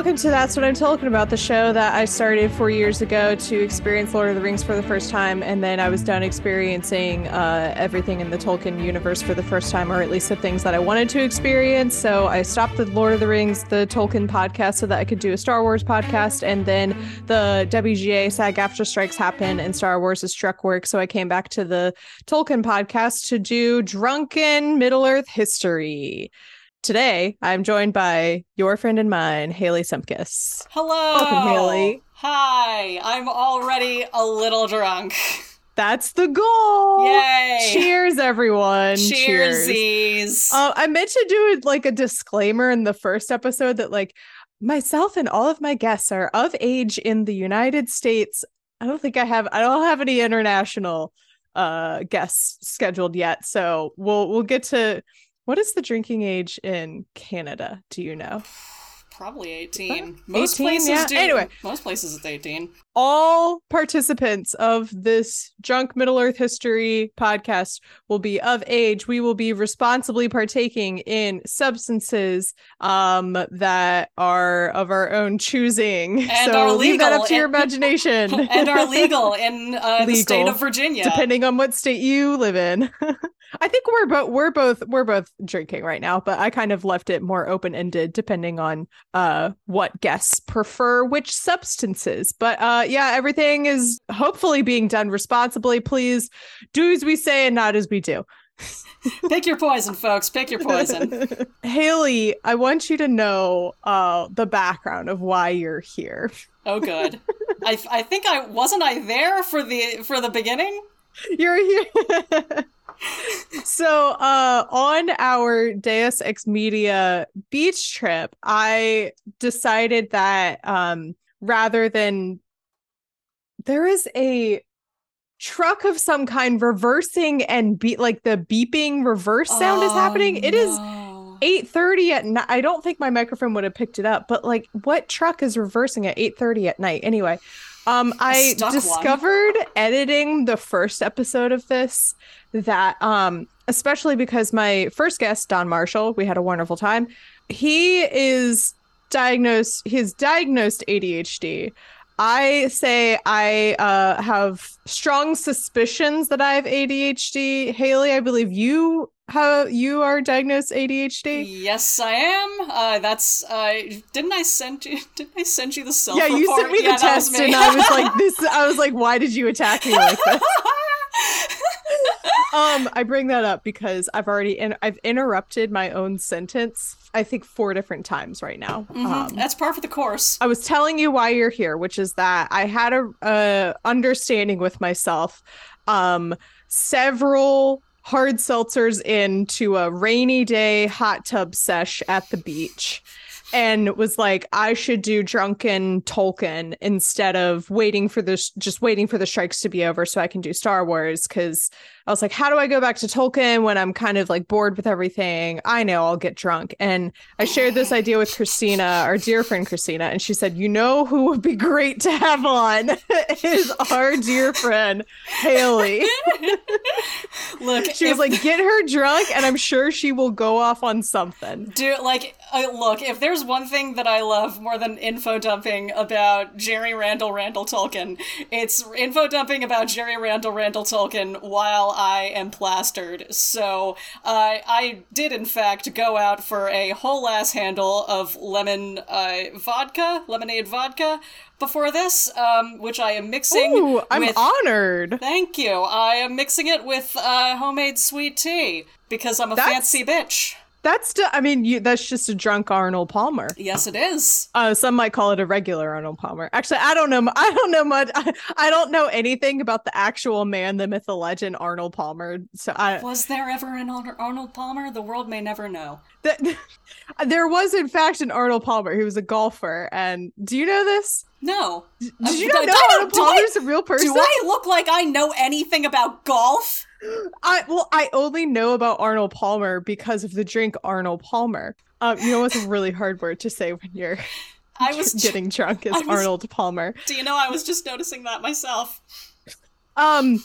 welcome to That's What I'm Talking About, the show that I started four years ago to experience Lord of the Rings for the first time, and then I was done experiencing uh, everything in the Tolkien universe for the first time, or at least the things that I wanted to experience. So I stopped the Lord of the Rings, the Tolkien podcast, so that I could do a Star Wars podcast, and then the WGA SAG AFTRA strikes happened, and Star Wars is struck work. So I came back to the Tolkien podcast to do Drunken Middle Earth History. Today, I'm joined by your friend and mine, Haley Simpkiss. Hello. Welcome, Haley. Hi. I'm already a little drunk. That's the goal. Yay. Cheers, everyone. Cheersies. Uh, I meant to do like a disclaimer in the first episode that like myself and all of my guests are of age in the United States. I don't think I have I don't have any international uh guests scheduled yet. So we'll we'll get to what is the drinking age in Canada? Do you know? Probably 18. Most 18, places yeah. do. Anyway. Most places it's 18. All participants of this Drunk Middle Earth History podcast will be of age. We will be responsibly partaking in substances um, that are of our own choosing. And so are leave that up to your imagination. and are legal in uh, the state of Virginia. depending on what state you live in. I think we're both we're both we're both drinking right now, but I kind of left it more open ended depending on uh what guests prefer which substances. But uh yeah, everything is hopefully being done responsibly. Please do as we say and not as we do. Pick your poison, folks. Pick your poison. Haley, I want you to know uh the background of why you're here. oh, good. I, I think I wasn't I there for the for the beginning. You're here. So, uh, on our Deus Ex Media beach trip, I decided that um, rather than there is a truck of some kind reversing and beat like the beeping reverse sound is Oh, happening. It is no. 8:30 at night. I don't think my microphone would have picked it up, but like what truck is reversing at 8:30 at night? Anyway, um I stuck one. discovered editing the first episode of this that um especially because my first guest Don Marshall, we had a wonderful time. He is diagnosed he's diagnosed ADHD. I say I uh, have strong suspicions that I have ADHD. Haley, I believe you have you are diagnosed ADHD. Yes, I am. Uh, that's. Uh, didn't I send you? Didn't I send you the self? Yeah, you sent me the yeah, was test, me. and I was like, "This." I was like, "Why did you attack me like this?" um, I bring that up because I've already in- I've interrupted my own sentence. I think four different times right now. Mhm, Um, that's par for the course. I was telling you why you're here, which is that I had a, a understanding with myself. Um, several hard seltzers into a rainy day hot tub sesh at the beach, and was like, I should do drunken Tolkien instead of waiting for this, just waiting for the strikes to be over so I can do Star Wars. Because I was like, how do I go back to Tolkien when I'm kind of like bored with everything? I know I'll get drunk. And I shared this idea with Christina, our dear friend Christina, and she said, You know who would be great to have on is our dear friend Haley. Look, She was if- like, Get her drunk, and I'm sure she will go off on something. Do like uh, look, if there's one thing that I love more than info dumping about Jerry Randall Randall Tolkien, it's info dumping about Jerry Randall Randall Tolkien while I am plastered. So uh, I did in fact go out for a whole ass handle of lemon uh, vodka, lemonade vodka before this, um, which I am mixing Ooh, I'm with honored. Thank you. I am mixing it with uh, homemade sweet tea because I'm a That's- fancy bitch. That's, I mean, you, that's just a drunk Arnold Palmer. Yes, it is. Uh, some might call it a regular Arnold Palmer. Actually, I don't know. I don't know much. I, I don't know anything about the actual man, the myth, the legend, Arnold Palmer. So I, Was there ever an Arnold Palmer? The world may never know. th- there was in fact an Arnold Palmer. He was a golfer. And do you know this? No. Did Uh, you not know Arnold do I- Palmer's a real person? Do I look like I know anything about golf? I well, I only know about Arnold Palmer because of the drink Arnold Palmer. Um, you know what's a really hard word to say when you're I was. getting drunk is I was- Arnold Palmer. Do you know I was just noticing that myself? Um,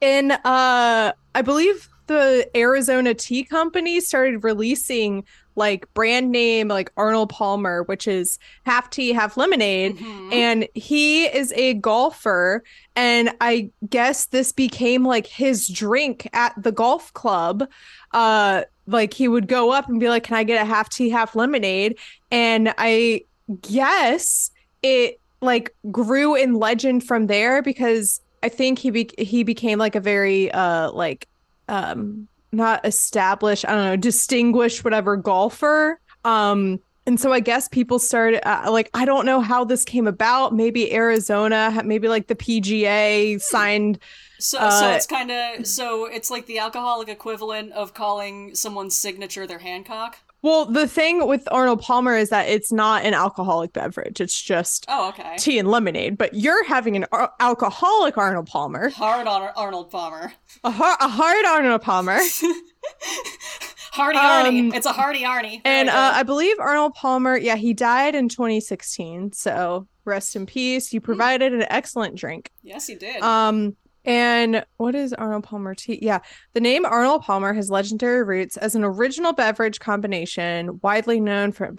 in uh, I believe the Arizona Tea Company started releasing like brand name like Arnold Palmer, which is half tea, half lemonade. Mhm. And he is a golfer. And I guess this became like his drink at the golf club. Uh like he would go up and be like, Can I get a half tea, half lemonade? And I guess it like grew in legend from there because I think he be- he became like a very uh like um not established, I don't know, distinguished whatever golfer. Um and so I guess people started uh, like I don't know how this came about. Maybe Arizona, maybe like the PGA signed So, so Uh, it's kind of so it's like the alcoholic equivalent of calling someone's signature their Hancock. Well, the thing with Arnold Palmer is that it's not an alcoholic beverage. It's just Oh, okay. tea and lemonade. But you're having an ar- alcoholic Arnold Palmer, Hard on Arnold Palmer. a, har- a hard Arnold Palmer. Hardy Um, Arnie. It's a Hardy Arnie. There And we uh. I believe Arnold Palmer, yeah, he died in 2016. So rest in peace. You provided an excellent drink. yes, he did. Um, and what is Arnold Palmer tea? Yeah, the name Arnold Palmer has legendary roots as an original beverage combination widely known for.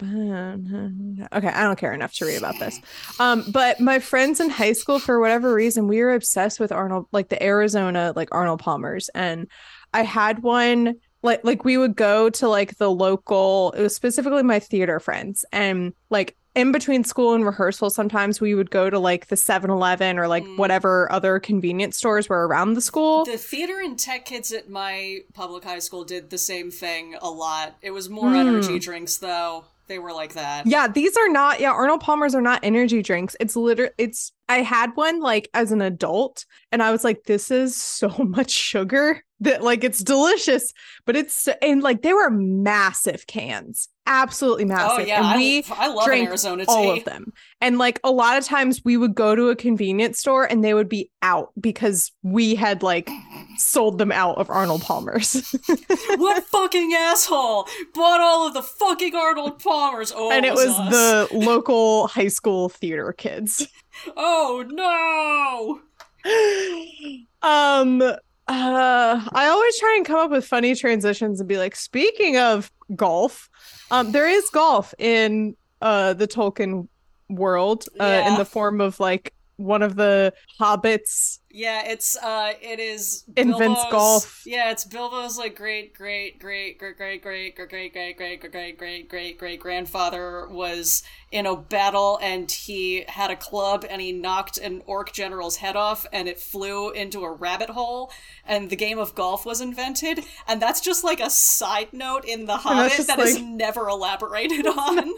Okay, I don't care enough to read about this. Um, but my friends in high school, for whatever reason, we were obsessed with Arnold, like the Arizona, like Arnold Palmers, and I had one. Like, like we would go to like the local. It was specifically my theater friends, and like in between school and rehearsal, sometimes we would go to like the 7 Eleven or like Mm. whatever other convenience stores were around the school. the theater and tech kids at my public high school did the same thing a lot. It was more Hmm. energy drinks though. They were like that. yeah, these are not, yeah, Arnold Palmer's are not energy drinks. It's literally, it's, I had one like as an adult and I was like, this is so much sugar that like it's delicious, but it's, and like they were massive cans, absolutely massive. Oh yeah, and we, I, I love drank Arizona tea. all of them. And like a lot of times we would go to a convenience store and they would be out because we had like sold them out of Arnold Palmer's. what fucking asshole bought all of the fucking Arnold Palmers? Oh, and it was us. the local high school theater kids. Oh no! um uh I always try and come up with funny transitions and be like speaking of golf, um there is golf in uh the Tolkien world uh in the form of like one of the hobbits Yeah, it's uh, it is Invents golf. Yeah, it's Bilbo's like great, great, great, great, great, great, great, great, great, great, great, great, great, great, great grandfather was in a battle and he had a club and he knocked an orc general's head off and it flew into a rabbit hole and the game of golf was invented and that's just like a side note in the Hobbit that is never elaborated on.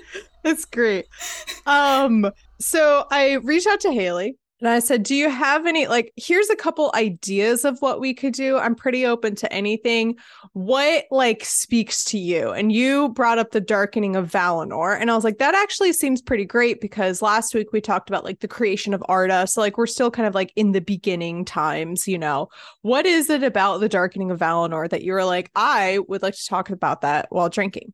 It's great. Um, so I reached out to Haley and I said, Do you have any like here's a couple ideas of what we could do? I'm pretty open to anything. What like speaks to you? And you brought up the darkening of Valinor. And I was like, that actually seems pretty great because last week we talked about like the creation of Arda. So like we're still kind of like in the beginning times, you know. What is it about the darkening of Valinor that you were like, I would like to talk about that while drinking?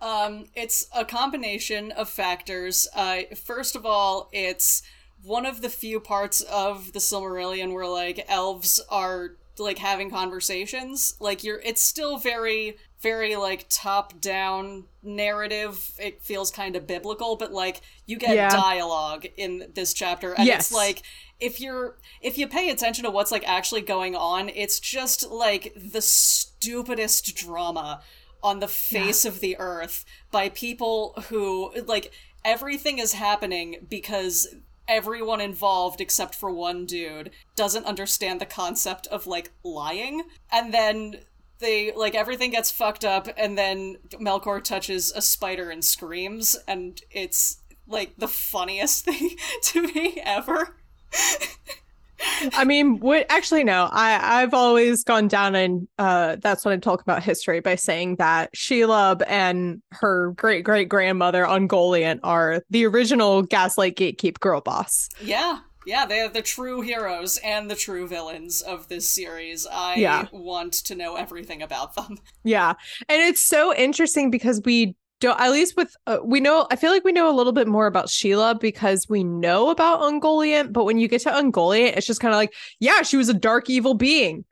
Um, it's a combination of factors. Uh, first of all, it's one of the few parts of the Silmarillion where like elves are like having conversations. Like you're, it's still very, very like top down narrative. It feels kind of biblical, but like you get Yeah. dialogue in this chapter, and Yes. it's like if you're if you pay attention to what's like actually going on, it's just like the stupidest drama on the face of the earth by people who like everything is happening because everyone involved except for one dude doesn't understand the concept of like lying and then they like everything gets fucked up and then Melkor touches a spider and screams and it's like the funniest thing to me ever. I mean, what actually no. I I've always gone down and uh that's when I talk about history by saying that Shelob and her great great grandmother Ungoliant are the original Gaslight Gatekeep girl boss. Yeah. Yeah, they are the true heroes and the true villains of this series. I Yeah. want to know everything about them. Yeah, and it's so interesting because we don't at least with uh, we know I feel like we know a little bit more about Shelob because we know about Ungoliant, but when you get to Ungoliant, it's just kind of like yeah, she was a dark evil being.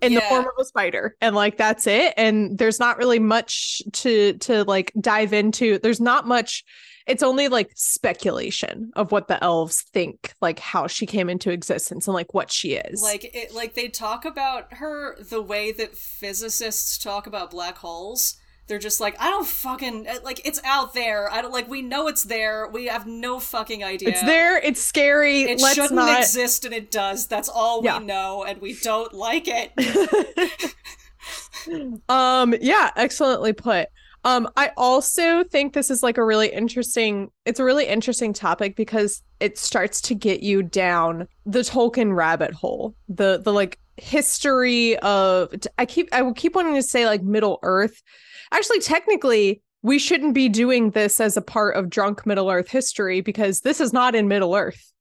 in the form of a spider and like that's it and there's not really much to to like dive into there's not much it's only like speculation of what the elves think like how she came into existence and like what she is Like it, like they talk about her the way that physicists talk about black holes. They're just like, I don't fucking like. It's out there. I don't like. We know it's there. We have no fucking idea. it's there it's scary It let's shouldn't not exist, and it does. That's all Yeah. we know, and we don't like it. um yeah excellently put um i also think this is like a really interesting it's a really interesting topic because it starts to get you down the tolkien rabbit hole the the like history of i keep i will keep wanting to say like middle earth actually technically we shouldn't be doing this as a part of drunk middle earth history because this is not in middle earth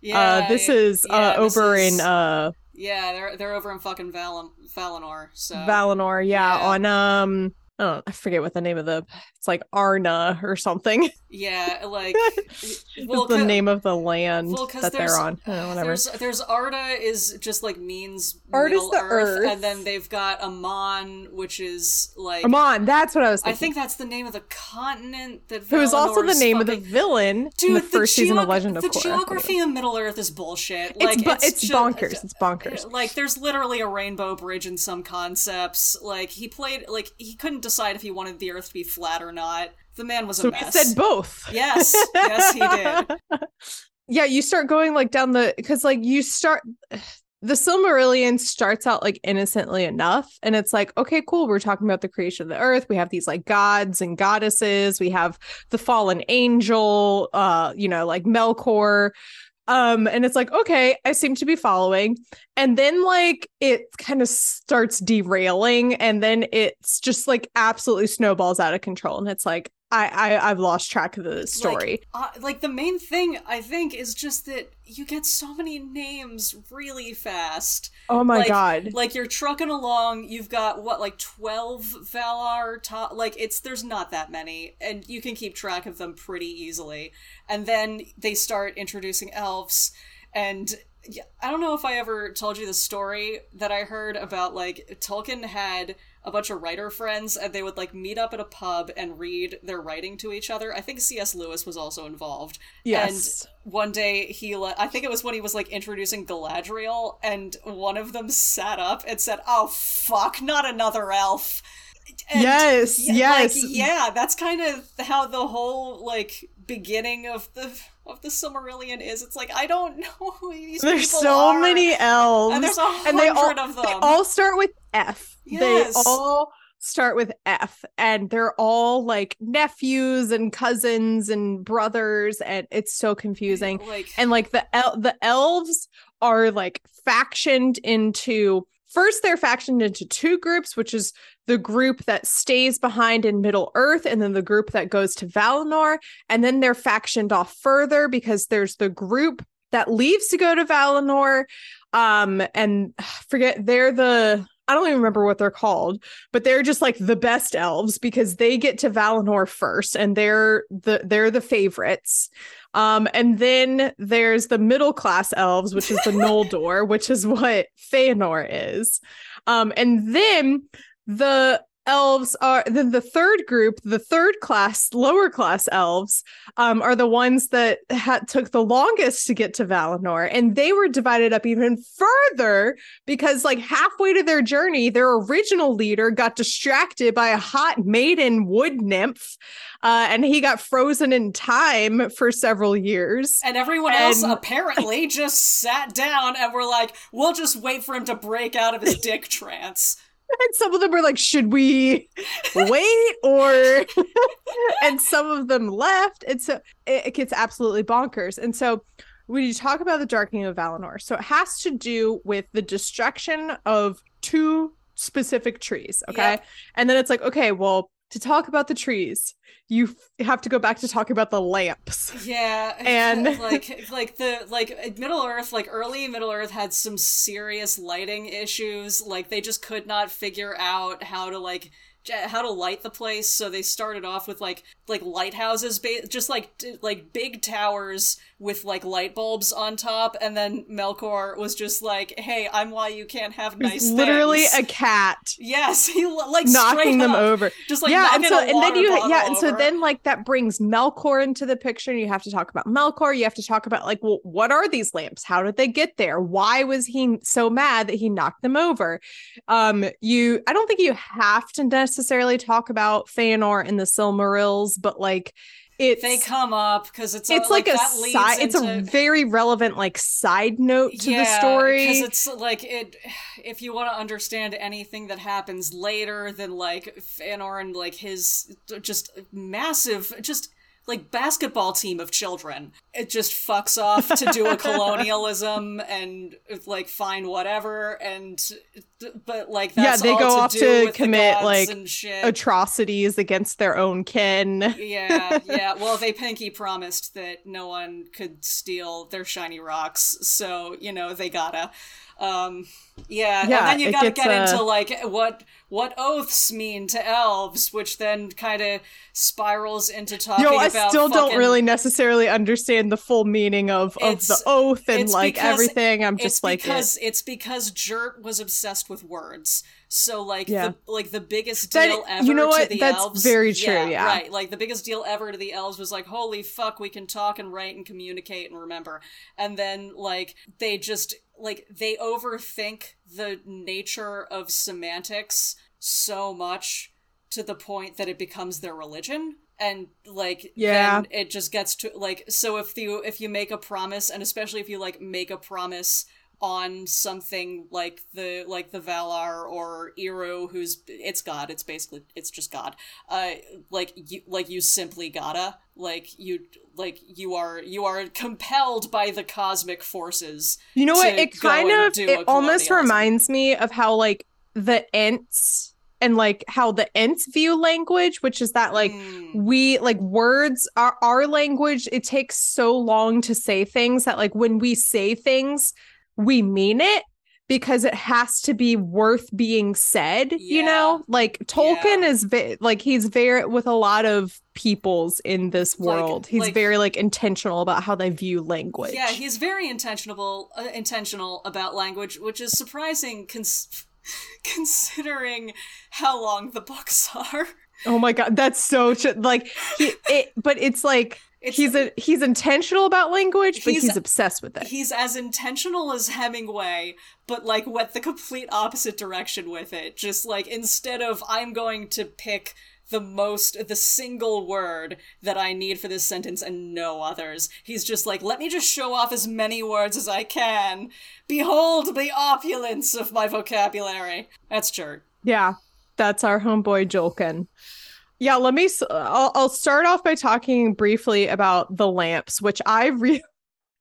Yeah, uh this is yeah, uh this over is- in uh Yeah, they're they're over in fucking Val- Valinor. So Valinor, yeah, Yeah. on um I don't I forget what the name of the it's like Arna or something. yeah, like well, the name of the land well, that they're on. Uh, whatever. There's there's Arda is just like means Art is the Earth, Earth. and then they've got Amon, which is like Amon, that's what I was I think that's the name of the continent that. Who is also the name of the villain Dude, in the first season of Legend of the Korra. geography of Middle Earth is bullshit. It's Like bu- it's, it's bonkers. It's bonkers. Like there's literally a rainbow bridge in some concepts. Like he played like he couldn't decide if he wanted the Earth to be flat or not. The man was a So he said both. yes, yes, he did. yeah, you start going like down the because like you start the Silmarillion starts out like innocently enough, and it's like, okay, cool. We're talking about the creation of the earth. We have these like gods and goddesses. We have the fallen angel, uh, you know, like Melkor. Um, and it's like, okay, I seem to be following. And then like it kind of starts derailing, and then it's just like absolutely snowballs out of control. And it's like, I, I I've lost track of the story. Like, uh, like the main thing I think is just that you get so many names really fast. oh my like, god. Like you're trucking along, you've got what like 12 Valar top like it's there's not that many and you can keep track of them pretty easily. And then they start introducing elves and yeah, I don't know if I ever told you the story that I heard about like Tolkien had a bunch of writer friends and they would like meet up at a pub and read their writing to each other. I think C.S. Lewis was also involved. Yes. And one day he, le- I think it was when he was like introducing Galadriel, and one of them sat up and said, "Oh fuck, not another elf." And, Yes, yes. like, yeah. That's kind of how the whole like beginning of the of the Silmarillion is. It's like I don't know who these There's people so are. many elves. and there's a and they all, hundred of them. they all start with F. Yes. They all start with F and they're all like nephews and cousins and brothers and it's so confusing. like And like the el- the elves are like factioned into first they're factioned into two groups which is the group that stays behind in Middle Earth and then the group that goes to Valinor. And then they're factioned off further because there's the group that leaves to go to Valinor. Um and forget they're the I don't even remember what they're called, but they're just like the best elves because they get to Valinor first and they're the they're the favorites. Um, and then there's the middle class elves, which is the Noldor, which is what Feanor is. Um, and then the elves are then the third group, the third class, lower class elves, um, are the ones that had took the longest to get to Valinor, and they were divided up even further because, like halfway to their journey, their original leader got distracted by a hot maiden wood nymph, uh, and he got frozen in time for several years. And everyone else apparently just sat down and were like, we'll just wait for him to break out of his dick trance. And some of them were like, should we wait or and some of them left. And so it, it gets absolutely bonkers. And so when you talk about the darkening of Valinor, so it has to do with the destruction of two specific trees. Okay. Yep. And then it's like, okay, well, to talk about the trees, you f- have to go back to talk about the lamps. Yeah, And- like like the like Middle Earth, like early Middle Earth had some serious lighting issues. Like they just could not figure out how to like how to light the place. So they started off with like like lighthouses, ba- just like t- like big towers with like light bulbs on top, and then Melkor was just like, "Hey, I'm why you can't have nice." Literally things. a cat. Yes, he like knocking them up, over. just like yeah, and so and then you yeah, and so over. then like that brings Melkor into the picture, and you have to talk about Melkor. You have to talk about like, well, what are these lamps? How did they get there? Why was he so mad that he knocked them over? Um, you, I don't think you have to necessarily talk about Feanor and the Silmarils, but like. It's, they come up because it's it's a, like, a that leads side it's a very relevant like side note to yeah, the story because it's like it. If you want to understand anything that happens later, than like Fëanor and like his just massive, just like basketball team of children, it just fucks off to do a colonialism and like fine whatever and but like Yeah, they go to off to commit, like, atrocities against their own kin yeah, yeah. Well, they pinky promised that no one could steal their shiny rocks, so you know they gotta. Um, yeah, Yeah, and then you gotta get uh, into like what what oaths mean to elves, which then kind of spirals into talking Yo, I about. still don't really necessarily understand the full meaning of, of the oath and like because- everything. I'm just like, because it's because Jert was obsessed with words. So like Yeah. the like the biggest That- deal ever you know what? to the That's elves. very true, yeah. right. Like the biggest deal ever to the elves was like, holy fuck, we can talk and write and communicate and remember. And then like they just like they overthink the nature of semantics so much to the point that it becomes their religion and like Yeah. then it just gets to like so if you if you make a promise and especially if you like make a promise on something like the like the Valar or Eru who's it's God it's basically it's just God uh like you like you simply gotta like you like you are you are compelled by the cosmic forces you know what? It kind of it almost reminds me of how like the Ents and like how the Ents view language, which is that like Mm. we like words are our language it takes so long to say things that like when we say things we mean it because it has to be worth being said you know like tolkien Yeah. is ve- like he's very with a lot of peoples in this Like- world he's like- very like intentional about how they view language Yeah, he's very intentional uh, intentional about language, which is surprising cons- considering how long the books are. oh my god that's so tr- like he it but it's like It's, he's a he's intentional about language but He's- he's, obsessed with it he's as intentional as Hemingway, but like went the complete opposite direction with it. Just like instead of I'm going to pick the most the single word that I need for this sentence and no others. He's just like, let me just show off as many words as I can. Behold the opulence of my vocabulary. That's Jert. Yeah, that's our homeboy Jolkin. Yeah, let me. I'll, I'll start off by talking briefly about the lamps, which I re.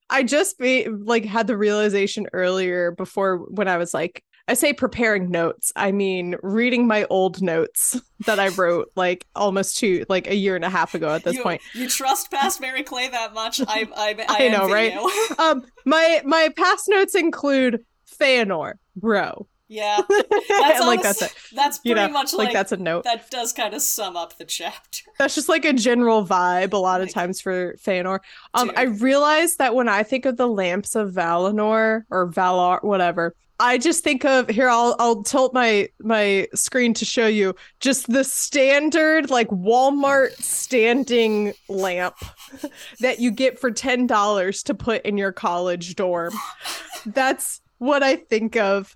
I just be, like had the realization earlier before when I was like, I say preparing notes. I mean reading my old notes that I wrote like almost two, like a year and a half ago at this you, point. You trust past Mary Clay that much? I I, I, I know, right? Um, my my past notes include Feanor, bro. Yeah, that's like honest- that's it. That's You pretty know, much like like, that's a note. that does kind of sum up the chapter. That's just like a general vibe a lot of times for Feanor. Um, Dude. I realize that when I think of the lamps of Valinor or Valar, whatever, I just think of here. I'll I'll tilt my my screen to show you just the standard like Walmart standing lamp that you get for ten dollars to put in your college dorm. That's what I think of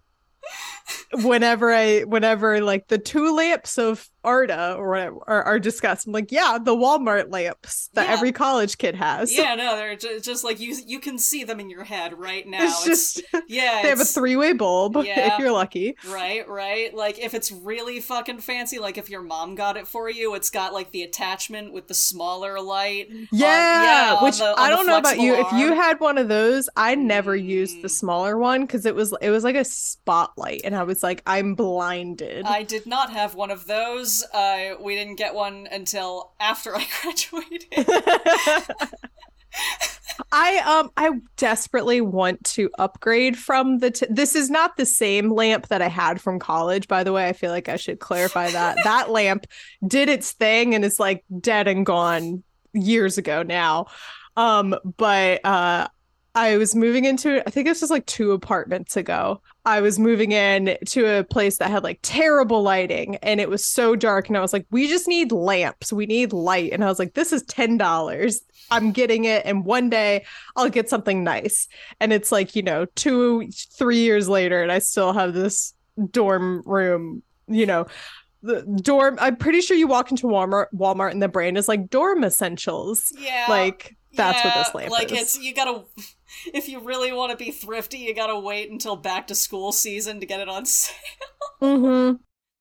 whenever I whenever like the two lamps of Arda or whatever are, are discussed. I'm like, yeah, the Walmart lamps that Yeah. every college kid has. Yeah, no, they're ju- just like you. You can see them in your head right now. it's just yeah, they have a three way bulb Yeah. if you're lucky. Right, right. Like if it's really fucking fancy, like if your mom got it for you, it's got like the attachment with the smaller light. on- Yeah, which the- I don't know about you. If you had one of those, I never used the Mm. smaller one because it was it was like a spotlight, and I was like, I'm blinded. I did not have one of those. Uh, we didn't get one until after I graduated. I um I desperately want to upgrade from the t- this is not the same lamp that I had from college by the way. I feel like I should clarify that. that lamp did its thing and is like dead and gone years ago now. Um but uh I was moving into I think this was like two apartments ago. I was moving in to a place that had like terrible lighting and it was so dark and I was like we just need lamps. We need light and I was like this is $10. I'm getting it and one day I'll get something nice. And it's like, you know, 2 3 years later and I still have this dorm room, you know, the dorm I'm pretty sure you walk into Walmart Walmart and the brand is like dorm essentials. Yeah. Like that's yeah, what this lamp is. like is. it's you gotta if you really want to be thrifty, you gotta wait until back to school season to get it on sale. Mm-hmm.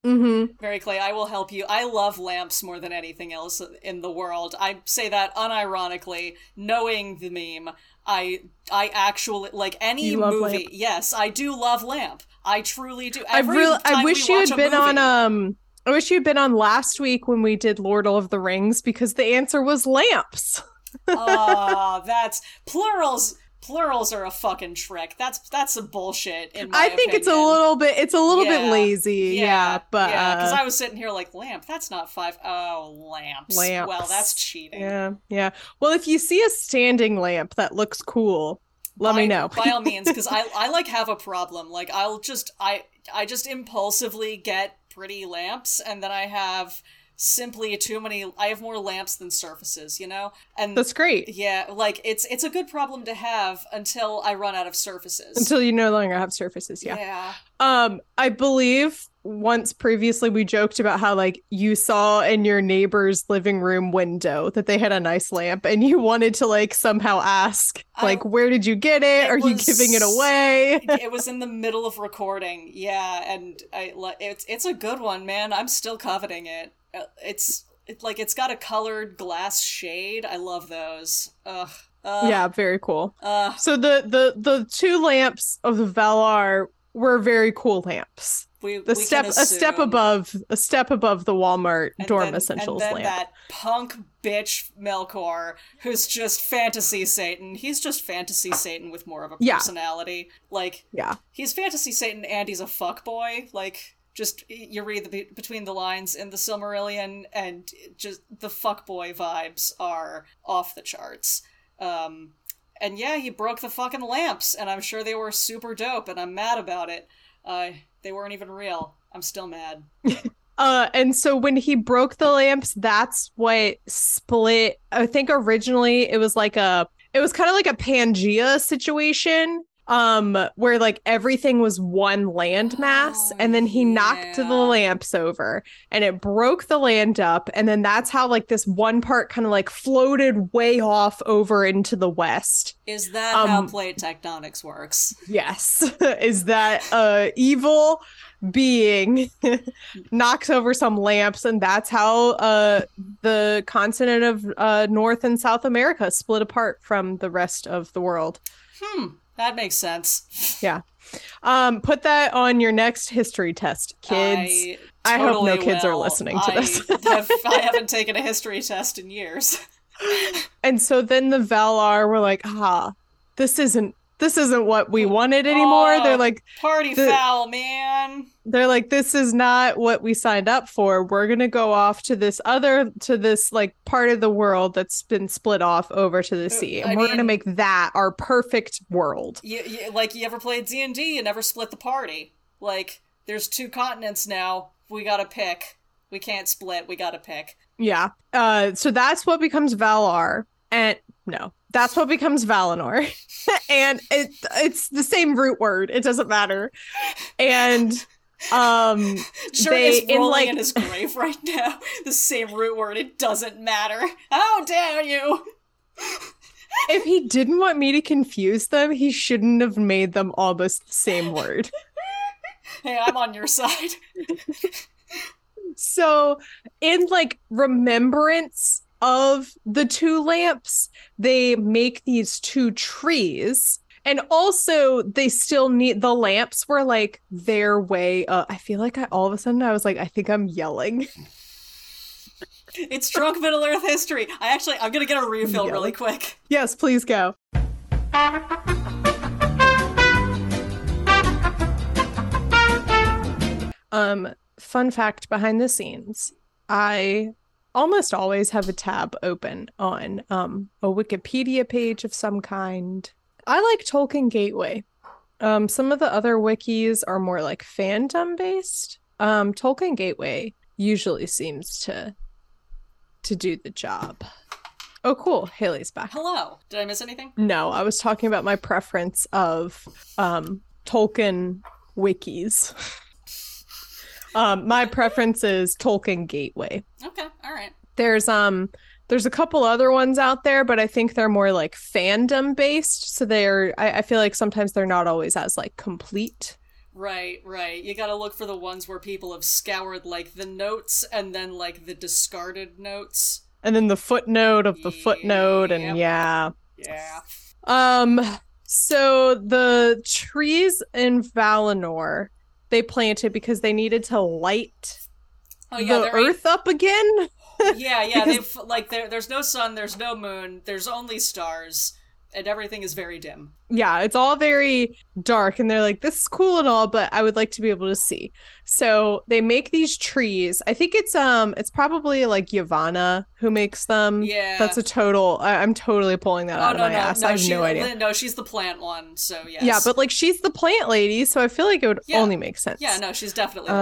Mm-hmm. Mary Clay, I will help you. I love lamps more than anything else in the world. I say that unironically, knowing the meme. I I actually like any movie. Lamp? Yes, I do love lamp. I truly do. Every I really I wish you had been on um I wish you had been on last week when we did Lord of the Rings because the answer was lamps. Ah, that's plurals. Plurals are a fucking trick. That's that's some bullshit. In my I think it's a little bit it's a little bit lazy. Yeah, but yeah, because uh, I was sitting here like lamp. That's not five. Oh, lamps. Lamps. Well, that's cheating. yeah, yeah. Well, if you see a standing lamp that looks cool, let me know. by all means, because I I like have a problem. Like I'll just I I just impulsively get pretty lamps, and then I have simply too many. I have more lamps than surfaces, you know. And That's great. yeah, like it's it's a good problem to have until I run out of surfaces. Until you no longer have surfaces, yeah. yeah. Um, I believe once previously we joked about how like you saw in your neighbor's living room window that they had a nice lamp and you wanted to like somehow ask I- like where did you get it? It Are you giving it away? it was in the middle of recording. Yeah, and I it's it's a good one, man. I'm still coveting it. Uh, It's it, like it's got a colored glass shade. I love those. Ugh. Ugh. yeah, very cool. Uh, So the the the two lamps of the Valar were very cool lamps. we The we step a step above a step above the Walmart And dorm then- essentials and then lamp. that punk bitch Melkor, who's just fantasy Satan. He's just fantasy Satan with more of a Yeah. personality. Like Yeah. he's fantasy Satan and he's a fuckboy. Like just you read the between the lines in the Silmarillion, and just the fuckboy vibes are off the charts. Um, and yeah, he broke the fucking lamps, and I'm sure they were super dope, and I'm mad about it. Uh, they weren't even real. I'm still mad. Uh, and so when he broke the lamps, that's what split. I think originally it was like a, it was kind of like a Pangea situation, um, where like everything was one landmass, Oh, and then he knocked the lamps over, and it broke the land up, and then that's how like this one part kind of like floated way off over into the west. Is that how Um, plate tectonics works? Yes, is that uh evil being knocks over some lamps and that's how uh the continent of uh North and South America split apart from the rest of the world. Hmm, that makes sense. Yeah. Um put that on your next history test, kids. I hope no totally kids are listening to I this. have, I haven't taken a history test in years. And so then the Valar were like, "Ah, this isn't this isn't what we wanted anymore." Oh. They're like Party The- foul, man. they're like this is not what we signed up for we're going to go off to this other to this like part of the world that's been split off over to the sea and Uh, I we're going to make that our perfect world You, you, like you ever played D and D? You never split the party. Like there's two continents now. We gotta pick. We can't split. We gotta pick. yeah uh so that's what becomes valar and no that's what becomes valinor and it it's the same root word it doesn't matter and um Sure They- is in, like- in his grave right now. The same root word. It doesn't matter. How dare you? if he didn't want me to confuse them he shouldn't have made them almost the same word Hey, I'm on your side. So, in like remembrance of the two lamps, they make these two trees. And also, they still need the lamps were like their way. I feel like I all of a sudden I was like, I think I'm yelling. It's drunk Middle Earth history. I actually, I'm gonna get a refill really quick. yes, please go. Um, fun fact behind the scenes, I almost always have a tab open on um a Wikipedia page of some kind. I like Tolkien Gateway. Um, some of the other wikis are more like fandom based. Um, Tolkien Gateway usually seems to to do the job. Oh, cool. Haley's back. Hello. Did I miss anything? No, I was talking about my preference of um Tolkien wikis. um, my preference is Tolkien Gateway. Okay. All right. There's um there's a couple other ones out there, but I think they're more like fandom based. So they're I, I feel like sometimes they're not always as like complete. Right, right. You gotta look for the ones where people have scoured like the notes and then like the discarded notes. And then the footnote of the footnote and yeah. Yeah. Um so the trees in Valinor they planted because they needed to light Oh yeah, the earth up again. yeah, yeah. Because- They've like there. There's no sun. There's no moon. There's only stars, and everything is very dim. yeah, it's all very dark, and they're like, this is cool and all, but I would like to be able to see. So they make these trees. I think it's um, it's probably like Yavanna who makes them. Yeah. that's a total. I, I'm totally pulling that Oh out no, of my no, ass. no. I have she, no idea. No, she's the plant one. So yes. Yeah, but like she's the plant lady, so I feel like it would Yeah. only make sense. yeah, no, she's definitely one.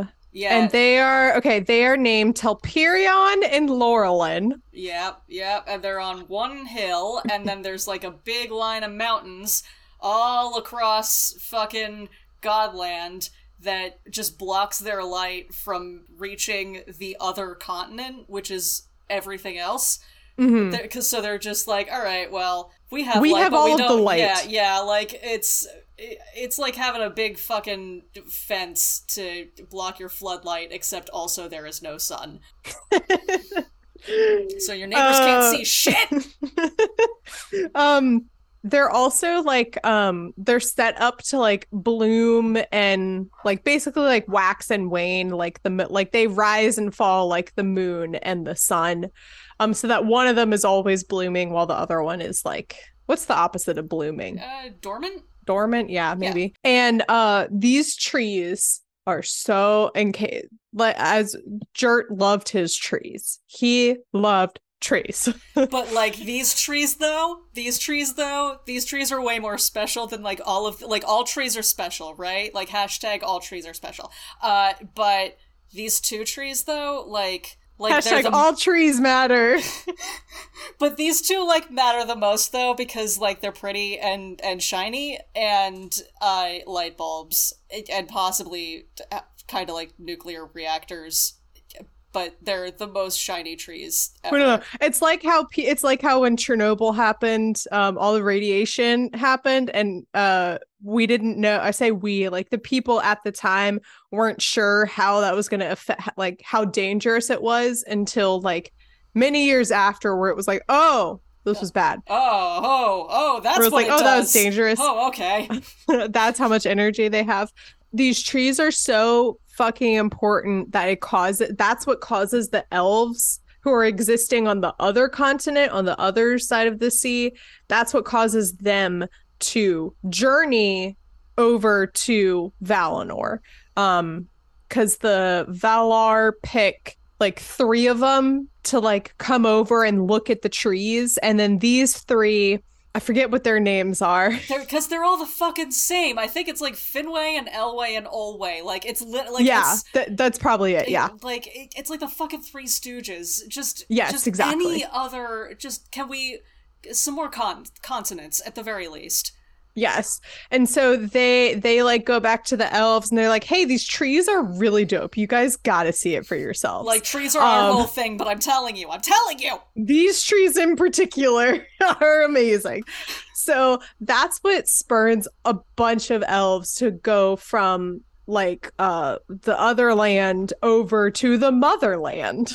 Um, Yeah, and they are okay. They are named Telperion and Laurelin. Yep, yep, and they're on one hill, and then there's like a big line of mountains all across fucking Godland that just blocks their light from reaching the other continent, which is everything else. Because so they're just like, all right, well, we have We light, have but we all of the light. Yeah, yeah, like it's it's like having a big fucking fence to block your floodlight, except also there is no sun, so your neighbors Uh, can't see shit. um they're also like um they're set up to like bloom and like basically like wax and wane like the like they rise and fall like the moon and the sun. Um so that one of them is always blooming while the other one is like what's the opposite of blooming? Uh, dormant. dormant? Yeah maybe. And uh these trees are so in case like as Jert loved his trees he loved trees But like these trees though, these trees though, these trees are way more special than like all of like all trees are special, right? Like hashtag all trees are special. Uh, but these two trees though, like like hashtag the all trees matter but these two like matter the most though because like they're pretty and and shiny and uh light bulbs and possibly kind of like nuclear reactors but they're the most shiny trees ever. No, no. It's like how it's like how when Chernobyl happened, um, all the radiation happened, and uh, we didn't know. I say we, like the people at the time, weren't sure how that was going to affect, like how dangerous it was until like many years after, where it was like, oh, this was bad. oh oh oh that's Where it's what like, it oh, that was dangerous. oh okay That's how much energy they have. These trees are so fucking important that it causes that's what causes the elves who are existing on the other continent on the other side of the sea that's what causes them to journey over to Valinor. Um cuz the Valar pick like 3 of them to like come over and look at the trees and then these 3 I forget what their names are because they're, all the fucking same i think it's like Finwë and Elwë and Olwë like it's lit like yeah, it's, that, that's probably it. it- Yeah. like it, it's like the fucking three stooges just Yes, just exactly. any other just can we some more con- consonants at the very least Yes. And so they they like go back to the elves and they're like, "Hey, these trees are really dope. You guys got to see it for yourselves." like trees are our Um, whole thing but i'm telling you i'm telling you these trees in particular are amazing. So that's what spurns a bunch of elves to go from like uh the other land over to the motherland.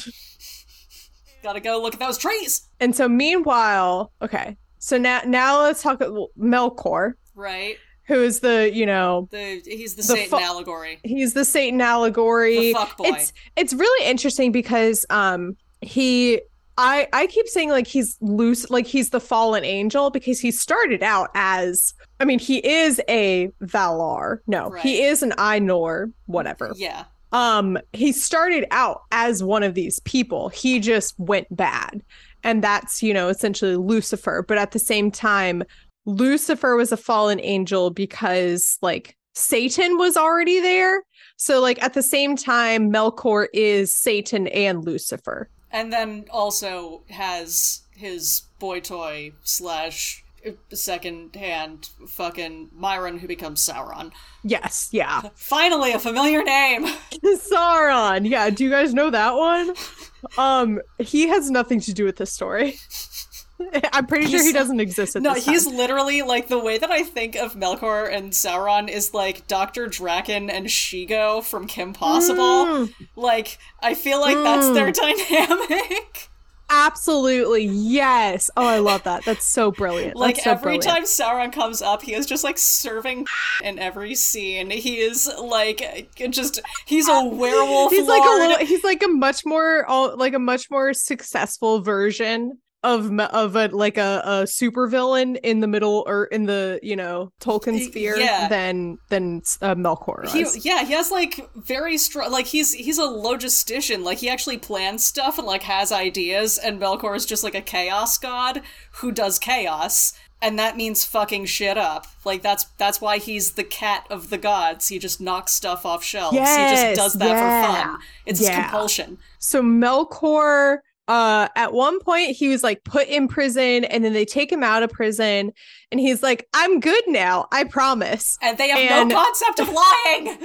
gotta go look at those trees And so meanwhile, okay. So now now let's talk about Melkor, right who is the, you know, the he's the, The satan fu- allegory he's the Satan allegory. the fuck boy It's it's really interesting because um he I I keep saying like he's loose, like he's the fallen angel because he started out as. I mean, he is a Valar. No, Right. he is an Ainur. Whatever. Yeah. um he started out as one of these people he just went bad and that's you know essentially lucifer. But at the same time lucifer was a fallen angel because like satan was already there. So like at the same time melkor is satan and lucifer. And then also has his boy toy slash second hand fucking Mairon who becomes Sauron. yes yeah. Finally, a familiar name. sauron. Yeah do you guys know that one um he has nothing to do with this story i'm pretty sure he doesn't exist at No, he's literally like the way that I think of Melkor and Sauron is like Dr. Drakken and Shego from Kim Possible. Mm. Like, I feel like that's their dynamic. Absolutely. Yes. Oh, I love that. That's so brilliant. like so every brilliant. time Sauron comes up, he is just like serving in every scene. He is like just he's a werewolf. He's like a little, he's like a much more like a much more successful version of of a like a, a super villain in the middle or in the, you know, Tolkien sphere yeah. than than uh, Melkor He, yeah, he has like very strong. Like he's he's a logistician. Like he actually plans stuff and like has ideas. And Melkor is just like a chaos god who does chaos, and that means fucking shit up. Like that's that's why he's the cat of the gods. He just knocks stuff off shelves. he just does that yeah, for fun. It's his compulsion. So Melkor uh at one point he was like put in prison and then they take him out of prison and he's like I'm good now. I promise. And they have And- no concept of lying.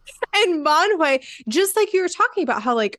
and Manwë, just like you were talking about how like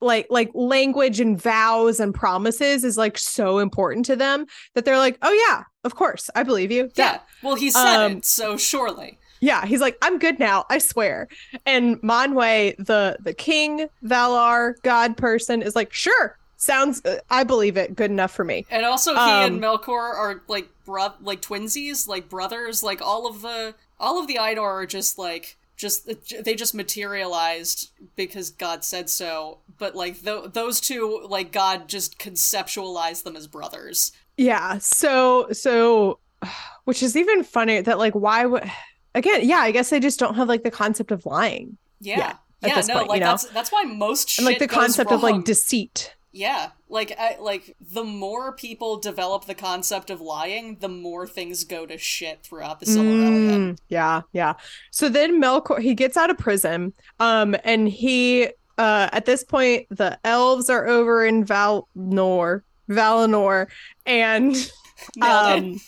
like like language and vows and promises is like so important to them that they're like, oh yeah, of course, I believe you. yeah. Well, he said Um, it, so surely. Yeah, he's like, I'm good now, I swear. And Manwë, the the king, Valar, god person, is like, sure, sounds, uh, I believe it, good enough for me. And also, he Um, and Melkor are like bro- like twinsies, like brothers. Like all of the all of the Ainur are just like just they just materialized because God said so. But like th- those two, like God just conceptualized them as brothers. Yeah, so so, which is even funnier that like, why would again? Yeah, I guess they just don't have like the concept of lying Yeah, Yeah, yeah, at this no, point, like you know? that's that's why most shit and like the concept of like deceit. Yeah, like I, like the more people develop the concept of lying, the more things go to shit throughout the Silmarillion. Mm, yeah, yeah. So then Melkor he gets out of prison. Um and he uh at this point the elves are over in Valnor, Valinor and um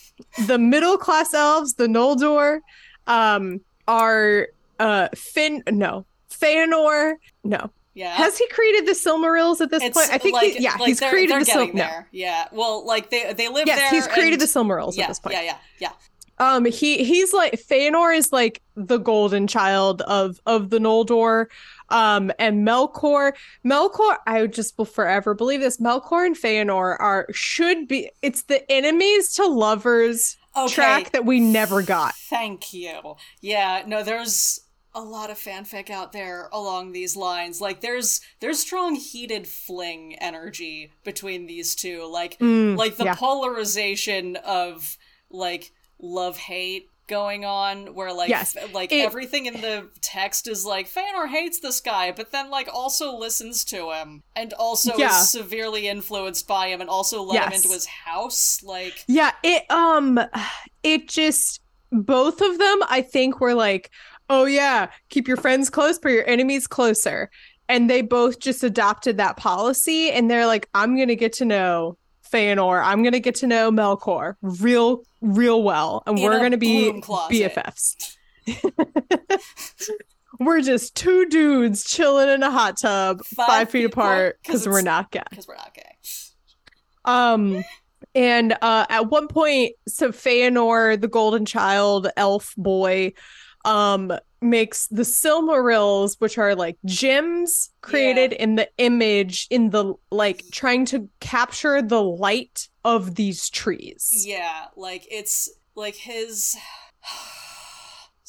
the middle class elves, the Noldor, um are uh Fin no, Feanor, no. Yeah, Has he created the Silmarils at this It's point? I think like, he, yeah, like he's they're, created they're the Sil- getting no. Yeah, well, like they they live Yes, there. he's created and- the Silmarils yeah, at this point. Yeah, yeah, yeah. Um, he he's like Feanor is like the golden child of of the Noldor. Um, and Melkor, Melkor, I would just will forever believe this. Melkor and Feanor are should be. It's the enemies to lovers Okay. track that we never got. Thank you. Yeah, no, there's a lot of fanfic out there along these lines. Like there's there's strong heated fling energy between these two. Like Mm, like the yeah. polarization of like love hate going on where like Yes, f- like it- everything in the text is like Feanor hates this guy but then like also listens to him and also Yeah. is severely influenced by him and also let him into his house like Yeah, it um it just both of them I think were like, "Oh yeah, keep your friends close but your enemies closer." And they both just adopted that policy and they're like, "I'm going to get to know Feanor. I'm going to get to know Melkor real real well and In we're going to be. BFFs." we're just two dudes chilling in a hot tub, Five 5 feet apart apart, 'cause cuz we're not gay. because we're not gay Um, and uh, at one point, so Feanor, the golden child, elf boy, um, makes the Silmarils, which are like gems created in the image, in the like trying to capture the light of these trees. Yeah, like it's like his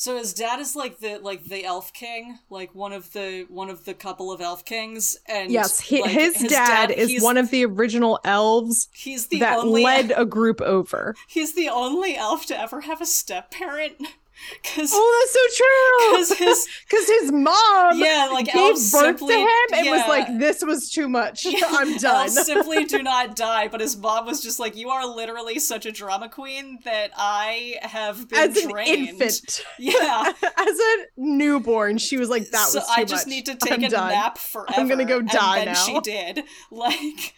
So his dad is like the like the elf king, like one of the one of the couple of elf kings, and Yes, he, like, his, dad, is one of the original elves he's the that only led a group over. he's the only elf to ever have a step parent, because Oh, that's so because true. his Because his mom yeah like gave elves birth simply to him and was like, "This was too much. I'm done." Elves simply do not die, but his mom was just like, "You are literally such a drama queen that I have been As an infant, Yeah, as a newborn, she was like, "That so was too I just much. need to take I'm a done." nap forever. I'm gonna go die and now. She did. Like,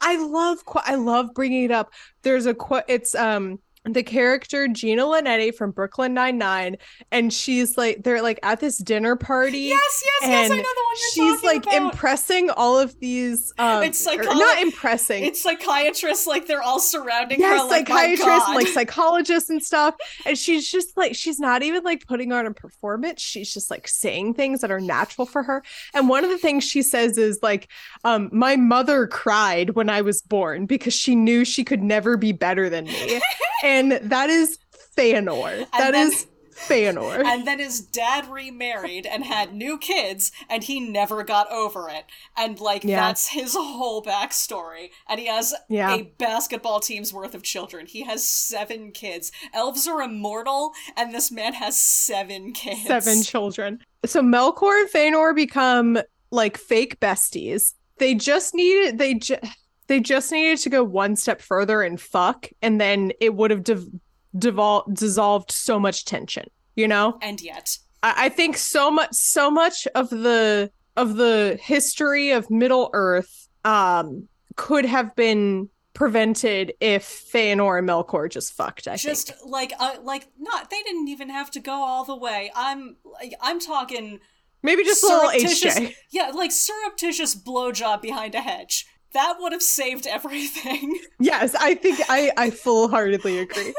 I love I love bringing it up. There's a quote. It's um the character Gina Linetti from Brooklyn Nine Nine, and she's like they're like at this dinner party. yes, yes, yes, I know the one you're She's like about. impressing all of these. Um, It's psycholo- not impressing. It's psychiatrists, like they're all surrounding yes, her, like psychiatrists, like psychologists and stuff. And she's just like she's not even like putting on a performance. She's just like saying things that are natural for her. And one of the things she says is like, um, my mother cried when I was born because she knew she could never be better than me. and that is Feanor. That then- is Feanor. and then his dad remarried and had new kids and he never got over it and like Yeah. that's his whole backstory and he has Yeah. a basketball team's worth of children he has seven kids elves are immortal and this man has seven kids seven children. So Melkor and Feanor become like fake besties. They just needed they just they just needed to go one step further and fuck, and then it would have dev- devol- dissolved so much tension. You know, and yet I-, I think so much so much of the of the history of Middle Earth um could have been prevented if Feanor and Melkor just fucked. I just think. like uh, like not they didn't even have to go all the way i'm i'm talking Maybe just a little HJ. yeah like surreptitious blowjob behind a hedge that would have saved everything Yes, I think I I full heartedly agree.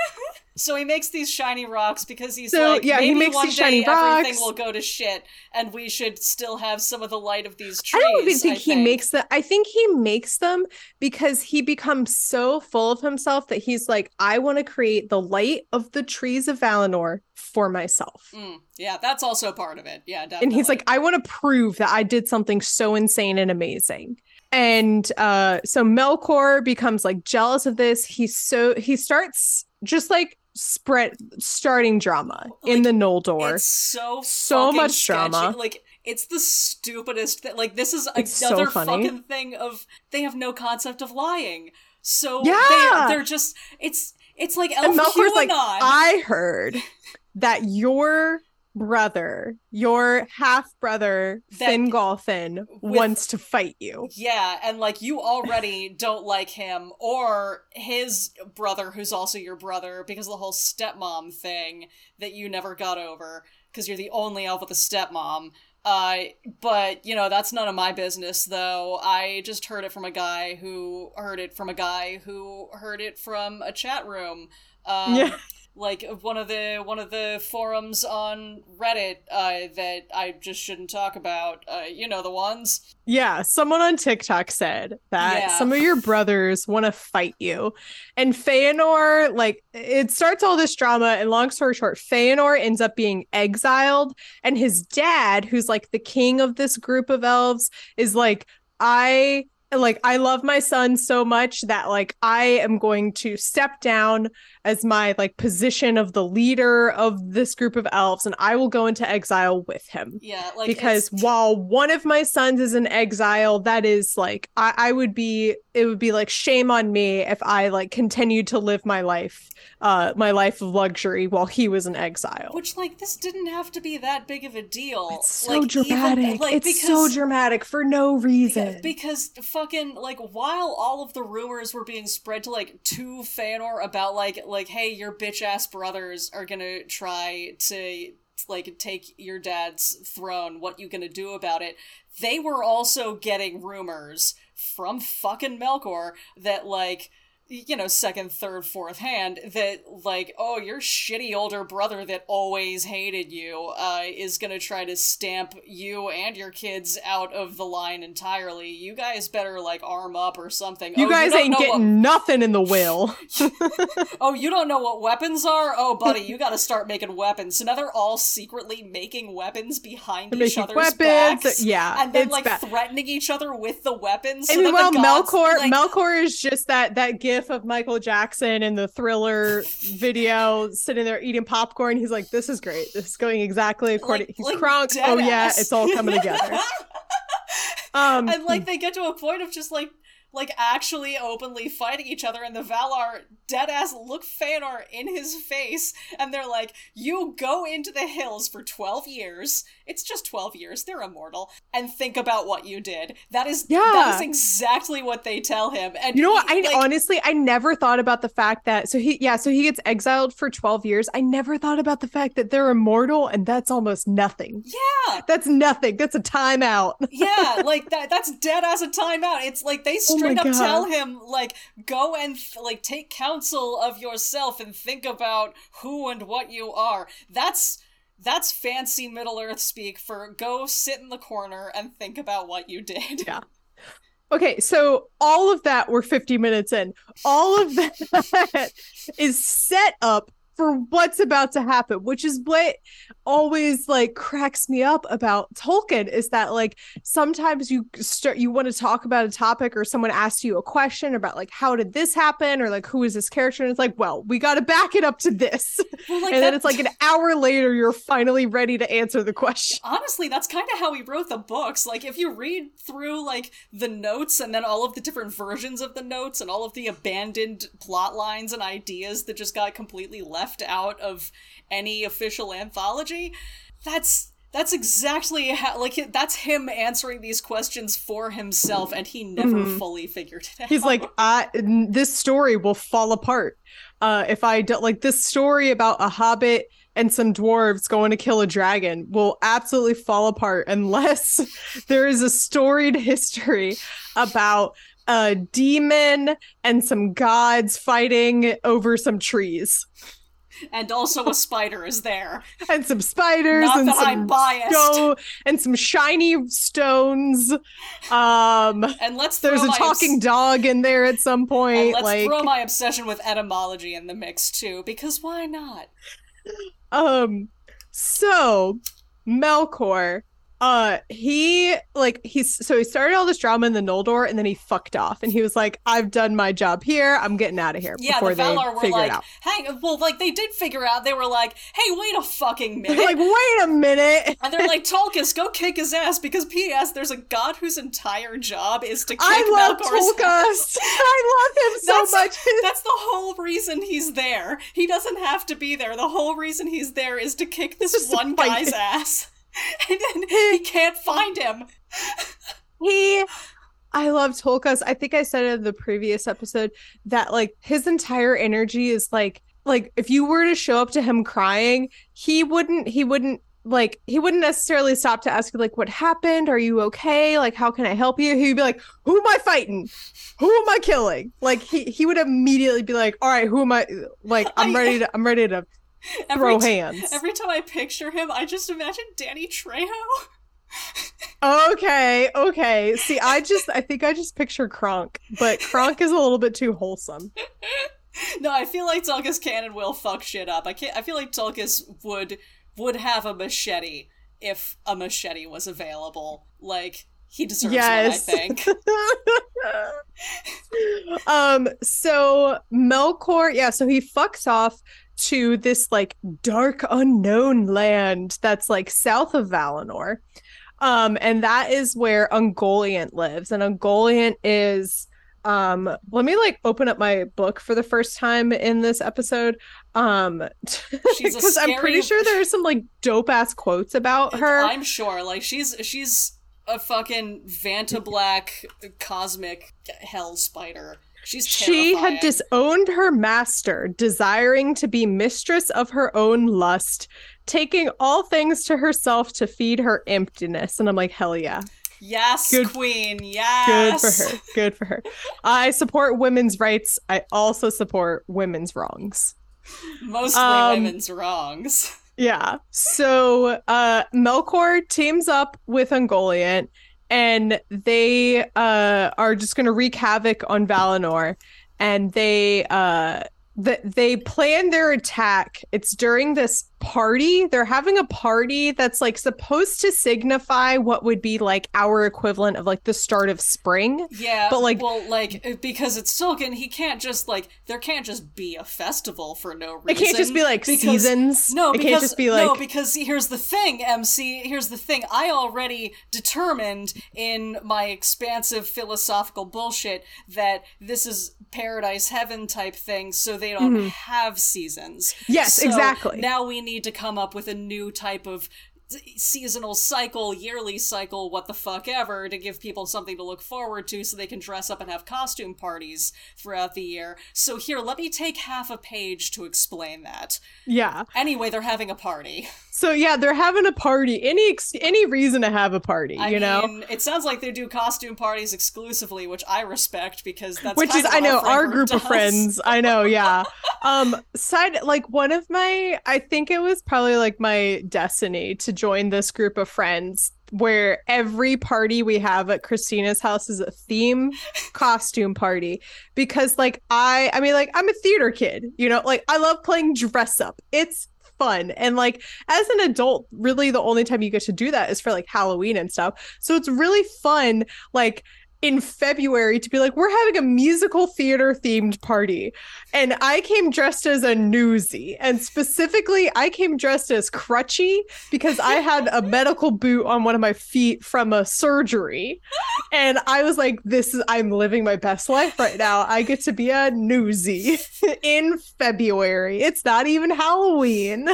So he makes these shiny rocks because he's So, like, yeah, he maybe makes one these day shiny everything rocks. will go to shit, and we should still have some of the light of these trees. I don't even think I he makes them. I think he makes them because he becomes so full of himself that he's like, I want to create the light of the trees of Valinor for myself. Mm, yeah, that's also part of it. Yeah, definitely. And he's like, I want to prove that I did something so insane and amazing. And uh so Melkor becomes like jealous of this. He's so he starts just like spread starting drama in the Noldor. it's so so much sketchy. drama. Like it's the stupidest thing. Like this is It's another funny. fucking thing of they have no concept of lying. So Yeah. they, they're just it's it's like elf And Melkor's QAnon. like, I heard that your brother, your half brother, Fingolfin, wants to fight you. Yeah, and like you already don't like him or his brother, who's also your brother, because of the whole stepmom thing that you never got over, because you're the only elf with a stepmom. Uh, but you know that's none of my business, though. I just heard it from a guy who heard it from a guy who heard it from a chat room. Um, Yeah. Like one of the one of the forums on Reddit uh, that I just shouldn't talk about. Uh, you know the ones. Yeah, someone on TikTok said that Yeah. some of your brothers want to fight you. And Feanor, like, it starts all this drama. And long story short, Feanor ends up being exiled. And his dad, who's like the king of this group of elves, is like, I. Like I love my son so much that like I am going to step down as my like position of the leader of this group of elves and I will go into exile with him. Yeah, like because it's- while one of my sons is in exile that is like I, I would be it would be like shame on me if i like continued to live my life uh my life of luxury while he was in exile. Which, like, this didn't have to be that big of a deal. it's so like, even- dramatic. like, it's because, so dramatic for no reason. Because fucking like while all of the rumors were being spread to like to Feanor about like like hey your bitch ass brothers are gonna try to like take your dad's throne. What you gonna do about it? They were also getting rumors from fucking Melkor that like you know, second, third, fourth hand that, like, oh, your shitty older brother that always hated you uh, is gonna try to stamp you and your kids out of the line entirely. You guys better, like, arm up or something. You oh, guys you ain't getting what- nothing in the will. oh, you don't know what weapons are? Oh, buddy, you gotta start making weapons. So now they're all secretly making weapons behind each making other's weapons, backs. yeah, And then, like, bad. threatening each other with the weapons. so And the gods, Melkor, like, Melkor is just that that gif of Michael Jackson in the Thriller video, sitting there eating popcorn. He's like, "This is great. This is going exactly according." Like- He's like Kronk. Oh dead yeah, it's all coming together. Um, and like they get to a point of just like like actually openly fighting each other and the Valar dead ass look Feanor in his face and they're like, You go into the hills for twelve years. It's just twelve years, they're immortal, and think about what you did. That is that Yeah. is exactly what they tell him. And You know what? I like, honestly, I never thought about the fact that so he, yeah, so he gets exiled for twelve years. I never thought about the fact that they're immortal, and that's almost nothing. Yeah. That's nothing. That's a timeout. yeah, like that that's dead as a timeout. It's like they Oh Oh straight up God. tell him like go and like take counsel of yourself and think about who and what you are. That's that's fancy Middle Earth speak for go sit in the corner and think about what you did. Yeah. Okay, so all of that we're 50 minutes in. All of that is set up for what's about to happen, which is what always like cracks me up about Tolkien is that like sometimes you start you want to talk about a topic or someone asks you a question about like how did this happen or like who is this character? And it's like well we got to back it up to this. Well, like and then it's like an hour later you're finally ready to answer the question. Honestly that's kind of how he wrote the books. Like if you read through like the notes and then all of the different versions of the notes and all of the abandoned plot lines and ideas that just got completely left out of any official anthology that's that's exactly how like that's him answering these questions for himself and he never Mhm. fully figured it out he's like i this story will fall apart. Uh if i don't like this story about a hobbit and some dwarves going to kill a dragon will absolutely fall apart unless there is a storied history about a demon and some gods fighting over some trees and also a spider is there. And some spiders Not and that some I'm biased. sto- and some shiny stones. Um and let's there's a talking dog in there at some and point let's like throw my obsession with etymology in the mix too because why not? Um, so Melkor, uh, he like he's so he started all this drama in the Noldor, and then he fucked off, and he was like, "I've done my job here. I'm getting out of here." Yeah, before the Valar they were figure like, it out. hang, well, like they did figure out. They were like, hey, wait a fucking minute. They're like, "Wait a minute." and they're like, Tulkas, go kick his ass because P.S. There's a god whose entire job is to kick I love ass. I love him so That's- much. That's the whole reason he's there. He doesn't have to be there. The whole reason he's there is to kick this Just one guy's ass. And then he can't find him. he I love Tulkas. I think I said in the previous episode that like his entire energy is like like if you were to show up to him crying, he wouldn't he wouldn't like he wouldn't necessarily stop to ask you like what happened? Are you okay? Like how can I help you? He'd be like, Who am I fighting? Who am I killing? Like he he would immediately be like, All right, who am I like I'm ready to I'm ready to Every throw t- hands. Every time I picture him, I just imagine Danny Trejo. Okay, okay. See, I just I think I just picture Kronk, but Kronk is a little bit too wholesome. No, I feel like Tulkas can and will fuck shit up. I can't. I feel like Tulkas would would have a machete if a machete was available. Like he deserves Yes. one. I think. um so Melkor, yeah, so he fucks off to this like dark unknown land that's like south of Valinor. Um and that is where Ungoliant lives and Ungoliant is um let me like open up my book for the first time in this episode um because i'm pretty sure there are some like dope ass quotes about her I'm sure. Like she's she's a fucking Vanta Black cosmic hell spider. She's She had disowned her master, desiring to be mistress of her own lust, taking all things to herself to feed her emptiness. And I'm like, hell yeah. Yes, Good- queen. Good for her. Good for her. I support women's rights. I also support women's wrongs. Mostly Um, women's wrongs. Yeah. So uh Melkor teams up with Ungoliant and they uh are just gonna wreak havoc on Valinor and they uh th- they plan their attack. It's during this party. They're having a party that's like supposed to signify what would be like our equivalent of like the start of spring. Yeah, But, like- well, like uh, because it's Tolkien, he can't just like there can't just be a festival for no reason. It can't just be like because- seasons. No, it because can't just be like no, because here's the thing, MC. Here's the thing. I already determined in my expansive philosophical bullshit that this is paradise heaven type thing, so they don't have seasons. Mm-hmm. Yes, So exactly. Now we need to come up with a new type of seasonal cycle, yearly cycle, what the fuck ever, to give people something to look forward to so they can dress up and have costume parties throughout the year. So here, let me take half a page to explain that. yeah. Anyway, they're having a party. So yeah, they're having a party. Any ex- any reason to have a party, I you know? mean, it sounds like they do costume parties exclusively, which I respect because that's which kind is I know our group of friends. I know, yeah. um side like one of my I think it was probably like my destiny to join this group of friends where every party we have at Christina's house is a theme costume party because like I I mean like I'm a theater kid, you know, like I love playing dress up. It's fun and like as an adult really the only time you get to do that is for like Halloween and stuff. So it's really fun like in February to be like, we're having a musical theater themed party. And I came dressed as a newsie. And specifically, I came dressed as Crutchy because I had a medical boot on one of my feet from a surgery. And I was like, this is, I'm living my best life right now. I get to be a newsie in February. It's not even Halloween.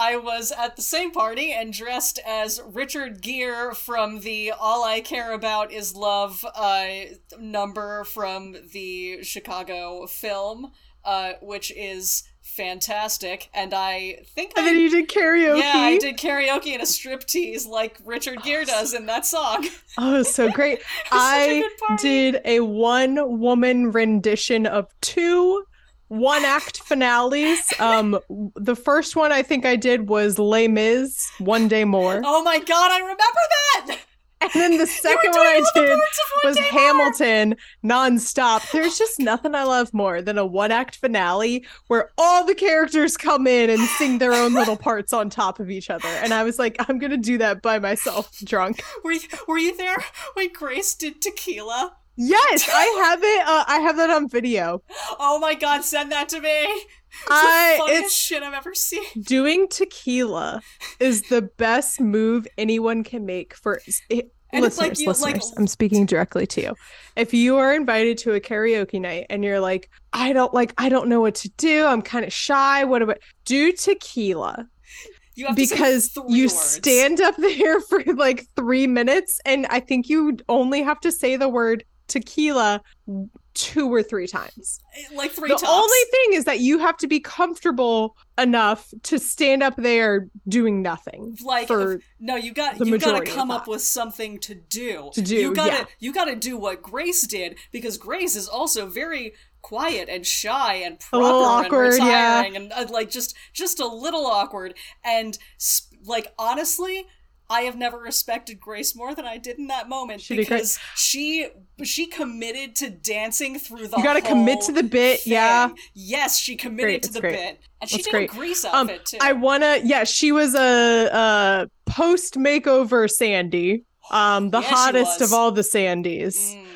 I was at the same party and dressed as Richard Gere from the All I Care About Is Love uh, number from the Chicago film, uh, which is fantastic. And I think And I. then you did karaoke. yeah, I did karaoke in a striptease like Richard Gere does in that song. Oh, so great. a I did a one woman rendition of two one act finales. Um the first one I think I did was Les Mis, One Day More. Oh my god, I remember that! And then the second one I did was Day More. Hamilton nonstop. There's just nothing I love more than a one act finale where all the characters come in and sing their own little parts on top of each other. And I was like, I'm gonna do that by myself, drunk. Were you, were you there when Grace did tequila? Yes, I have it. Uh, I have that on video. Oh my god, send that to me! It's I- the funniest it's- shit I've ever seen. Doing tequila is the best move anyone can make for it, listeners. like you- listeners, like- I'm speaking directly to you. If you are invited to a karaoke night and you're like, I don't like, I don't know what to do. I'm kind of shy. What about do tequila? You have Because you words. stand up there for like three minutes, and I think you only have to say the word tequila two or three times. like three the tops. only thing is that you have to be comfortable enough to stand up there doing nothing like for no, you got you got to come up with something to do. To do, You got to yeah. you got to do what Grace did because Grace is also very quiet and shy and proper awkward, and yeah. retiring and uh, like just just a little awkward and sp- like honestly I have never respected Grace more than I did in that moment She did great. because she she committed to dancing through the You gotta commit to the bit, yeah. Yes, she committed Great, to the great. bit. And she That's did great. a Grease um outfit too. i wanna yeah she was a, a post makeover sandy um the hottest of all the sandys Mm.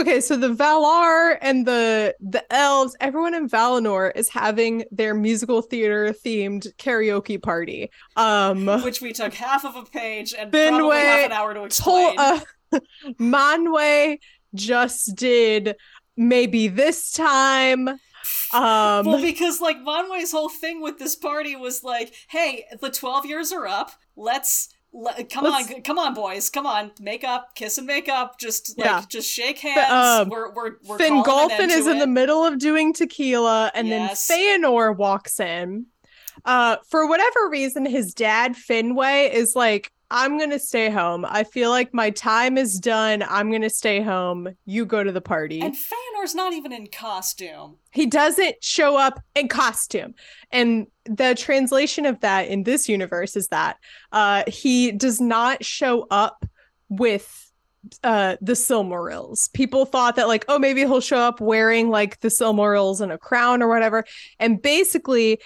Okay so the valar and the the elves everyone in valinor is having their musical theater themed karaoke party um which we took half of a page and probably half an hour to Tol- explain. uh, Manwë just did maybe this time. Um, well, because like Manwë's whole thing with this party was like, "Hey, the twelve years are up. Let's." Le- come Let's- on, come on, boys! Come on, make up, kiss and make up. Just like, Yeah. just shake hands. um, we're we're we're Fingolfin is in the middle of doing tequila, and Yes. then Feanor walks in. Uh, for whatever reason, his dad Finwë is like I'm going to stay home. I feel like my time is done. I'm going to stay home. You go to the party. And Feanor's not even in costume. He doesn't show up in costume. And the translation of that in this universe is that uh, he does not show up with uh the Silmarils. People thought that like, oh, maybe he'll show up wearing like the Silmarils and a crown or whatever. And basically,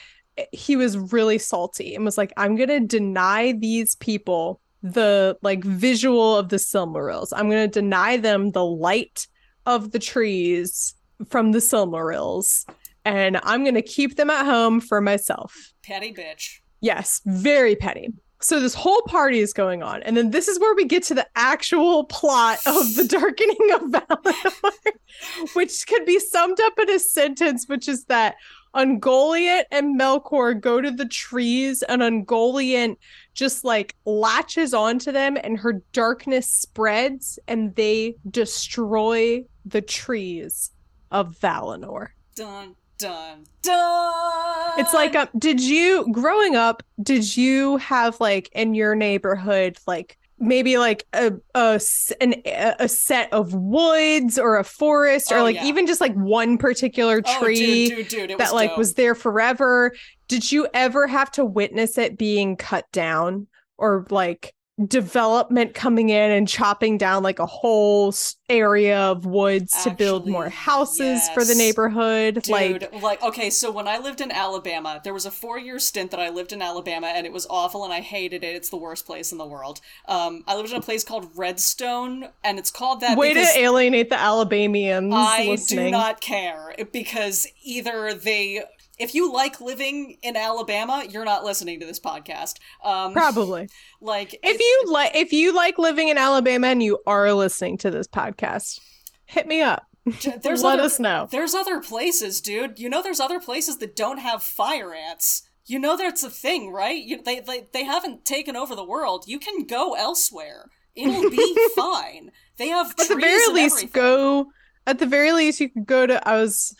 he was really salty and was like, I'm gonna deny these people the like visual of the Silmarils. I'm gonna deny them the light of the trees from the Silmarils. And I'm gonna keep them at home for myself. Petty bitch. Yes, very petty. So this whole party is going on, and then this is where we get to the actual plot of the darkening of Valinor, which could be summed up in a sentence, which is that Ungoliant and Melkor go to the trees, and Ungoliant just like latches onto them, and her darkness spreads, and they destroy the trees of Valinor. Dun dun dun. It's like, um, did you growing up? Did you have like in your neighborhood like maybe like a a an, a set of woods or a forest or Oh, like yeah. even just like one particular Oh, tree dude, dude, dude, that was like dope. was there forever did you ever have to witness it being cut down or like development coming in and chopping down like a whole area of woods to build more Actually, houses for the neighborhood Dude, like like, okay, so when I lived in Alabama, there was a four-year stint that I lived in Alabama, and it was awful, and I hated it. It's the worst place in the world. Um, I lived in a place called Redstone, and it's called that way to alienate the alabamians I listening do not care because either they. If you like living in Alabama, you're not listening to this podcast. Um, probably like if you like if you like living in alabama and you are listening to this podcast hit me up there's let other, us know There's other places, dude. You know, there's other places that don't have fire ants. You know that's a thing, right? You, they, they they haven't taken over the world. You can go elsewhere. It'll be fine. They have at the very least everything. go at the very least you could go to i was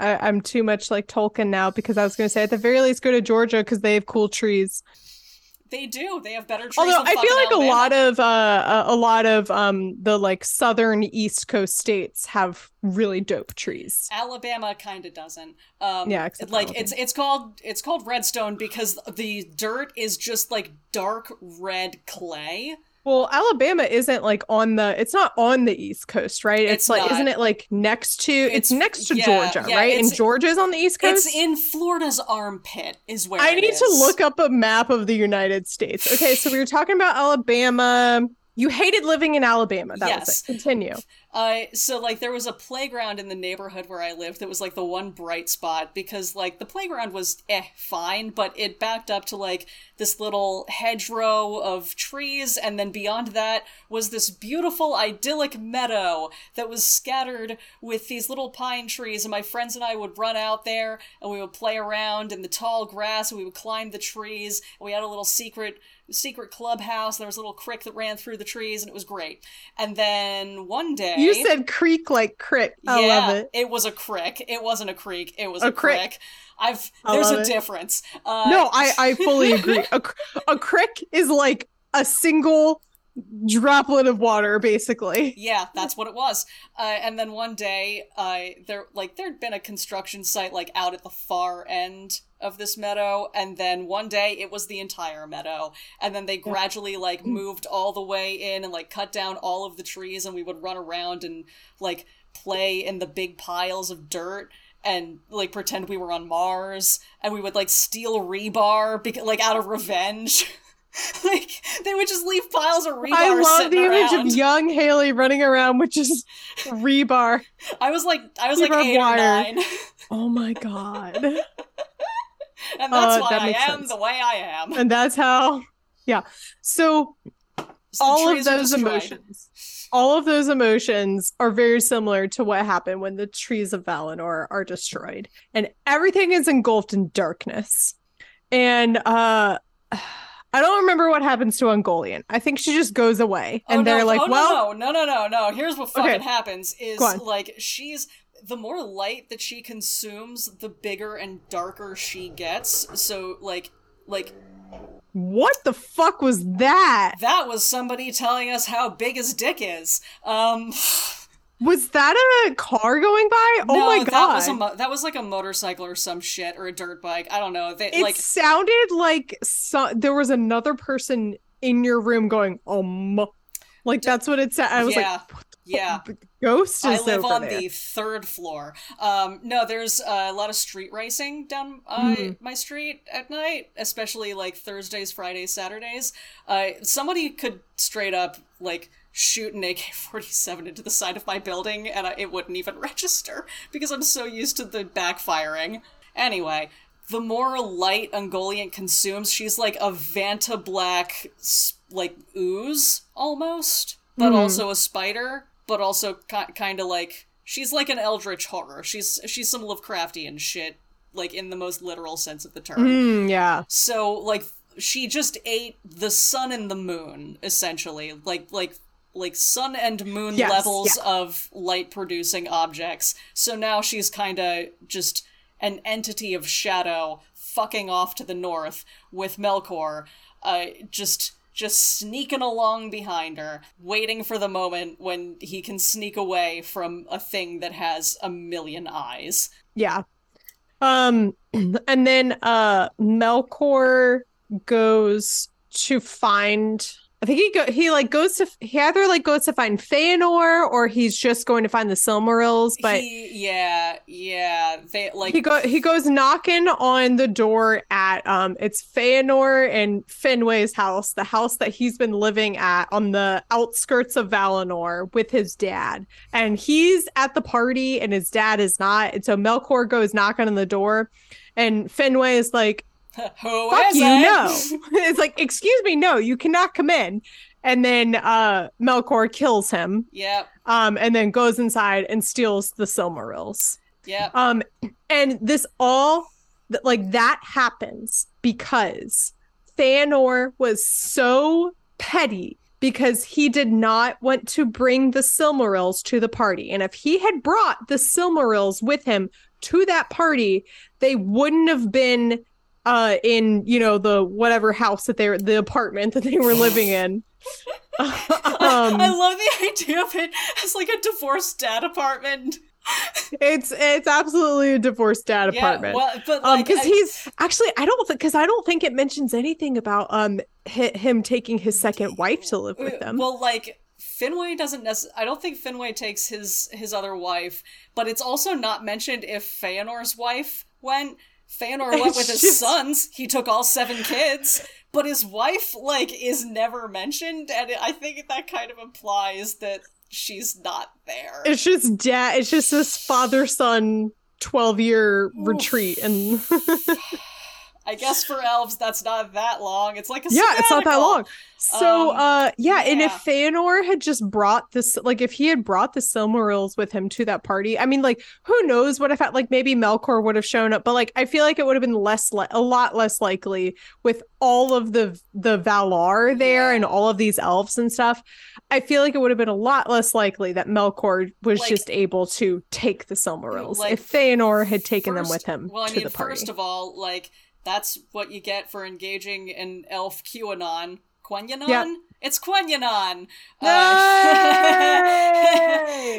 I, i'm too much like tolkien now because i was going to say at the very least go to georgia because they have cool trees They do. They have better trees. although i feel like a lot of uh a, lot of um the like southern east coast states have really dope trees Alabama kind of doesn't. Um, Yeah, like Alabama. it's it's called it's called redstone because the dirt is just like dark red clay. Well, Alabama isn't like on the it's not on the East Coast, right? It's, It's like not. isn't it like next to it's, It's- next to yeah, Georgia, yeah, right? And Georgia's on the East Coast. It's in Florida's armpit, is where I need to look up a map of the United States. Okay, so we were talking about Alabama. You hated living in Alabama. That was Yes. it. Continue. Uh, so like there was a playground in the neighborhood where I lived that was like the one bright spot because like the playground was eh fine, but it backed up to like this little hedgerow of trees, and then beyond that was this beautiful idyllic meadow that was scattered with these little pine trees, and my friends and I would run out there and we would play around in the tall grass and we would climb the trees, and we had a little secret secret clubhouse. There was a little creek that ran through the trees, and it was great. And then one day, You said creek like crick. I yeah, love it. It was a crick. It wasn't a creek. It was A a, crick. crick. I've I there's a it. difference. Uh, No, I I fully agree. A, a crick is like a single droplet of water, basically. Yeah, that's what it was. Uh, and then one day, uh, there like there'd been a construction site like out at the far end of this meadow, and then one day it was the entire meadow, and then they gradually like moved all the way in and like cut down all of the trees, and we would run around and like play in the big piles of dirt. And like pretend we were on Mars, and we would like steal rebar, like out of revenge. like they would just leave piles of rebar. I love the image of young Haley running around with just rebar. I was like, I was like Rebar eight wire. or nine, Oh my god. and that's Uh, why that I am sense. the way I am. and that's how yeah. So So all of those emotions all of those emotions are very similar to what happened when the trees of Valinor are destroyed and everything is engulfed in darkness and uh I don't remember what happens to Ungoliant. I think she just goes away and oh, they're like, oh, well, no, no, no, no, no. Here's what fucking Okay. happens: is like she's the more light that she consumes, the bigger and darker she gets. So like, like What the fuck was that? That was somebody telling us how big his dick is. Um, Was that a car going by? oh no, my god. that was a mo- that was like a motorcycle or some shit or a dirt bike. I don't know. They it like sounded like so- there was another person in your room going, um. Like that's what it said. I was yeah, like, yeah. ghost I live on there. the third floor. Um, no, there's uh, a lot of street racing down uh, Hmm. my street at night, especially like Thursdays, Fridays, Saturdays. Uh, somebody could straight up like shoot an AK-47 into the side of my building, and I, it wouldn't even register because I'm so used to the backfiring. Anyway. The more light Ungoliant consumes, she's like a Vanta Black, like ooze almost, but also a spider, but also ki- kind of like she's like an eldritch horror. She's she's some Lovecraftian shit, like in the most literal sense of the term. Mm, yeah. So like she just ate the sun and the moon essentially, like like like sun and moon Yes, levels yeah. of light producing objects. So now she's kind of just an entity of shadow fucking off to the north with Melkor, uh, just just sneaking along behind her, waiting for the moment when he can sneak away from a thing that has a million eyes. Yeah. Um and then uh Melkor goes to find I think he go he like goes to he either like goes to find Feanor or he's just going to find the Silmarils, but he, he, yeah, yeah, they like go he goes knocking on the door at um it's Feanor and Finwë's house, the house that he's been living at on the outskirts of Valinor with his dad. And he's at the party and his dad is not. And so Melkor goes knocking on the door and Finway is like, Who fuck is you it? no it's like excuse me no you cannot come in and then uh melkor kills him Yep, um and then goes inside and steals the silmarils yep. um and this all like that happens because Feanor was so petty because he did not want to bring the Silmarils to the party. And if he had brought the Silmarils with him to that party, they wouldn't have been uh in, you know, the whatever house that they were the apartment that they were living in. um I love the idea of it as like a divorced dad apartment. it's it's absolutely a divorced dad Yeah, apartment. well, but um like, because I- he's actually i don't think because i don't think it mentions anything about um hi- him taking his second wife to live with them Well, like Finwë doesn't necessarily. I don't think Finwë takes his his other wife, but it's also not mentioned if Feanor's wife went. Feanor went with his just- sons. He took all seven kids, but his wife like is never mentioned, and I think that kind of implies that she's not there. it's just dad it's just this father son 12 year retreat and I guess for elves, that's not that long. It's like a yeah it's not that long so Um, uh yeah, and if. Feanor had just brought this like if he had brought the Silmarils with him to that party, I mean like who knows what if like maybe Melkor would have shown up, but like I feel like it would have been less li- a lot less likely with all of the the Valar there Yeah. and all of these elves and stuff. I feel like it would have been a lot less likely that Melkor was Like- just able to take the Silmarils Like, if Feanor had taken them with him Well, I to mean, the party. first of all, like that's what you get for engaging in elf QAnon. Quenyanon? Yep. It's Quenyanon. Yay!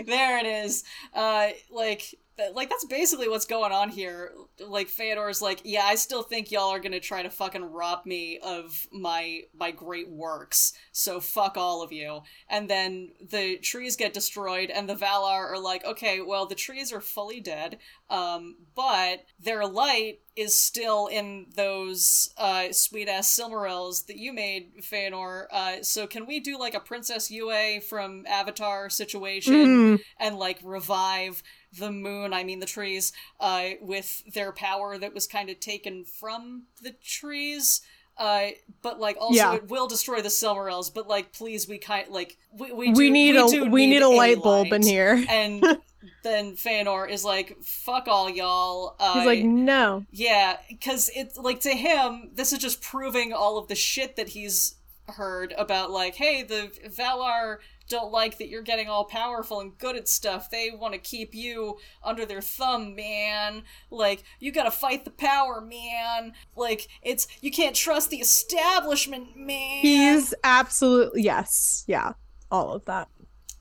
there it is. Uh, like, like that's basically what's going on here. Like Feanor's like, yeah, I still think y'all are gonna try to fucking rob me of my my great works. So fuck all of you. And then the trees get destroyed, and the Valar are like, okay, well the trees are fully dead, um, but their light is still in those uh, sweet ass Silmarils that you made, Feanor. Uh, so can we do like a Princess Yue from Avatar situation? Mhm. and like revive the moon i mean the trees uh with their power that was kind of taken from the trees uh but like also Yeah. it will destroy the silmarils but like please we kind like we we, we need we a do we need a light bulb in here. and then Feanor is like fuck all y'all uh He's like, no. yeah, because it's like to him, this is just proving all of the shit that he's heard about, like, hey, the Valar don't like that you're getting all powerful and good at stuff. They want to keep you under their thumb, man. Like, you gotta fight the power, man. Like, it's, you can't trust the establishment, man. He's absolutely, yes. Yeah. All of that.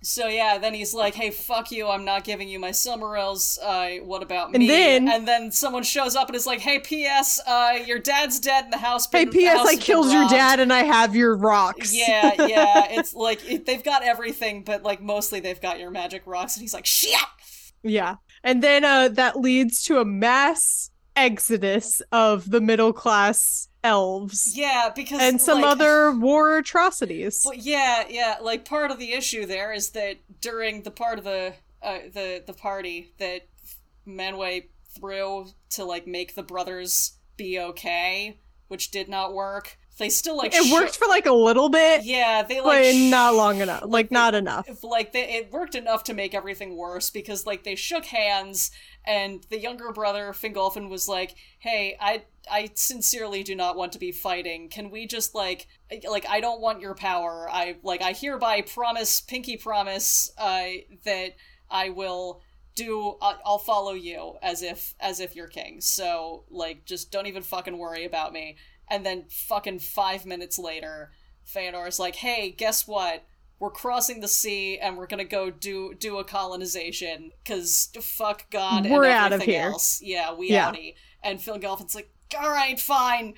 So yeah, then he's like, "Hey, fuck you! I'm not giving you my Silmarils. Uh, what about me?" And me?" then- and then someone shows up and is like, "Hey, P.S. Uh, your dad's dead in the house. Hey, been- the P.S. I killed your dad and I have your rocks. Yeah, yeah. It's like it, they've got everything, but like mostly they've got your magic rocks. And he's like, "Shit!" Yeah. And then uh that leads to a mass exodus of the middle class elves Yeah, because and some like, other war atrocities. But yeah, yeah. Like part of the issue there is that during the part of the uh, the the party that Manwë threw to like make the brothers be okay, which did not work. They still like It sho- worked for like a little bit, Yeah, they like but sh- not long enough. Like not enough. like they, it worked enough to make everything worse because like they shook hands and the younger brother Fingolfin was like, "Hey, I I sincerely do not want to be fighting. Can we just like like I don't want your power. I like I hereby promise, pinky promise, uh, that I will." do I'll follow you as if as if you're king. So like just don't even fucking worry about me. And then fucking 5 minutes later, Feanor's like, "Hey, guess what? We're crossing the sea and we're going to go do do a colonization cuz fuck god We're and out of everything here." else. Yeah, we Yeah. outie. And Fingolfin's like, "All right, fine."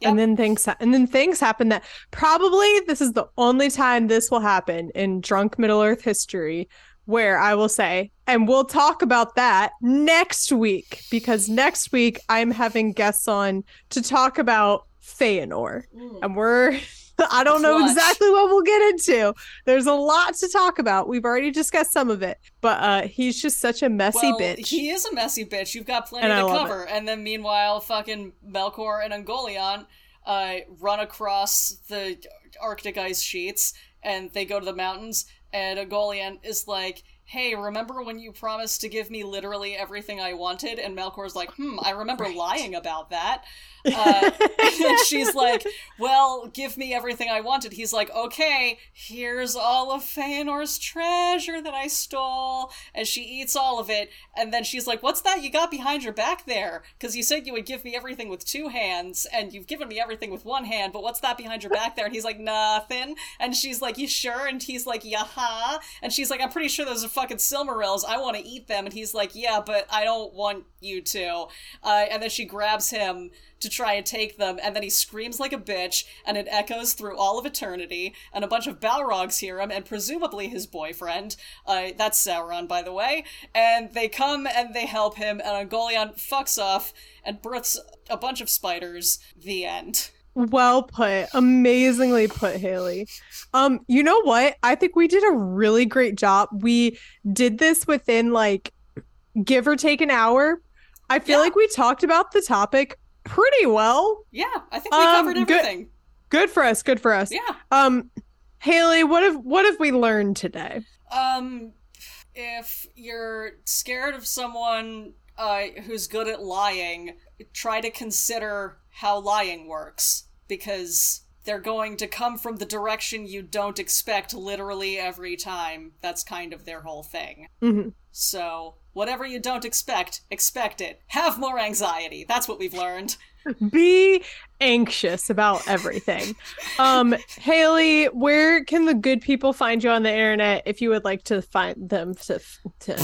Yep. And then things ha- and then things happen that probably this is the only time this will happen in drunk Middle Earth history where I will say, and we'll talk about that next week because next week I'm having guests on to talk about Feanor. Mm. And we're I don't know exactly what we'll get into. There's a lot to talk about. We've already discussed some of it, but uh he's just such a messy well, bitch. He is a messy bitch. You've got plenty And to cover. And then meanwhile, fucking Melkor and Ungoliant uh, run across the Arctic ice sheets and they go to the mountains. And Ungoliant is like, hey, remember when you promised to give me literally everything I wanted? And Melkor's like, hmm, I remember lying about that. Uh, and she's like, well, give me everything I wanted. He's like, okay, here's all of Feanor's treasure that I stole. And she eats all of it. And then she's like, what's that you got behind your back there? Because you said you would give me everything with two hands, and you've given me everything with one hand, but what's that behind your back there? And he's like, nothing. And she's like, you sure? And he's like, yaha. And she's like, I'm pretty sure those are fucking Silmarils. I want to eat them. And he's like, yeah, but I don't want you to. Uh, and then she grabs him to try and take them, and then he screams like a bitch, and it echoes through all of eternity, and a bunch of Balrogs hear him, and presumably his boyfriend. Uh, that's Sauron, by the way. And they come and they help him, and Ungoliant fucks off and births a bunch of spiders. The end. Well put. Amazingly put, Haley. Um, you know what? I think we did a really great job. We did this within like give or take an hour. I feel Yeah. like we talked about the topic pretty well. Yeah, I think we Um, covered good- everything. Good for us. Good for us. Yeah. Um, Haley, what have what have we learned today? Um, if you're scared of someone uh, who's good at lying, try to consider how lying works because they're going to come from the direction you don't expect literally every time. That's kind of their whole thing. Mhm. So, whatever you don't expect, expect it. Have more anxiety. That's what we've learned. Be anxious about everything. um, Haley, where can the good people find you on the internet if you would like to find them to, to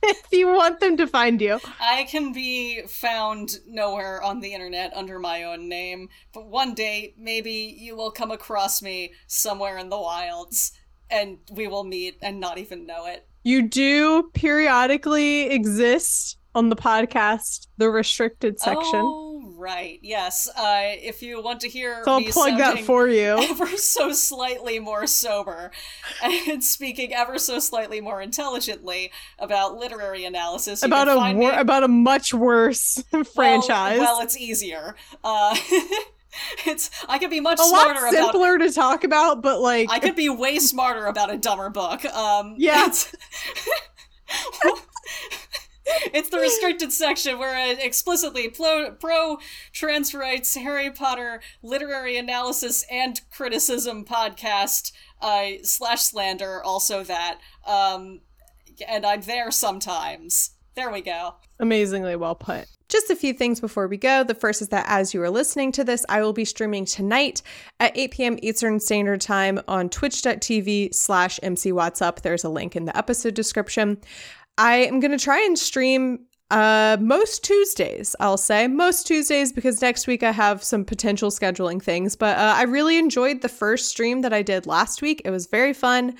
if you want them to find you? I can be found nowhere on the internet under my own name, but one day maybe you will come across me somewhere in the wilds and we will meet and not even know it. You do periodically exist on the podcast, the restricted section. Oh, right. Yes. Uh, if you want to hear so I'll plug that for you. ever so slightly more sober and speaking ever so slightly more intelligently about literary analysis, About a wor- about a much worse franchise. Well, well, it's easier. Uh, it's I could be much a lot smarter about. simpler to talk about, but like I could be way smarter about a dumber book. Um, Yeah. It's- the restricted section where it explicitly pro, trans rights Harry Potter literary analysis and criticism podcast uh, slash slander also that um and I'm there sometimes. There we go. Amazingly well put. Just a few things before we go. The first is that as you are listening to this, I will be streaming tonight at 8 p.m. Eastern Standard Time on twitch.tv slash MC There's a link in the episode description. I am going to try and stream uh, most Tuesdays, I'll say. Most Tuesdays because next week I have some potential scheduling things. But uh, I really enjoyed the first stream that I did last week. It was very fun.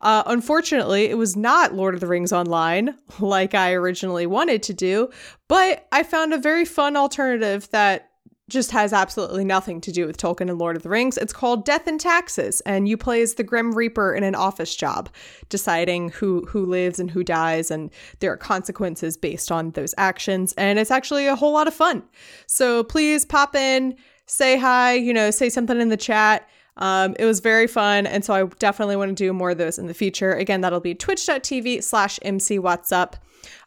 Uh, unfortunately, it was not Lord of the Rings Online like I originally wanted to do, but I found a very fun alternative that just has absolutely nothing to do with Tolkien and Lord of the Rings. It's called Death and Taxes, and you play as the Grim Reaper in an office job, deciding who who lives and who dies, and there are consequences based on those actions. And it's actually a whole lot of fun. So please pop in, say hi, you know, say something in the chat. Um, it was very fun, and so I definitely want to do more of those in the future. Again, that'll be twitch.tv slash MC What's Up.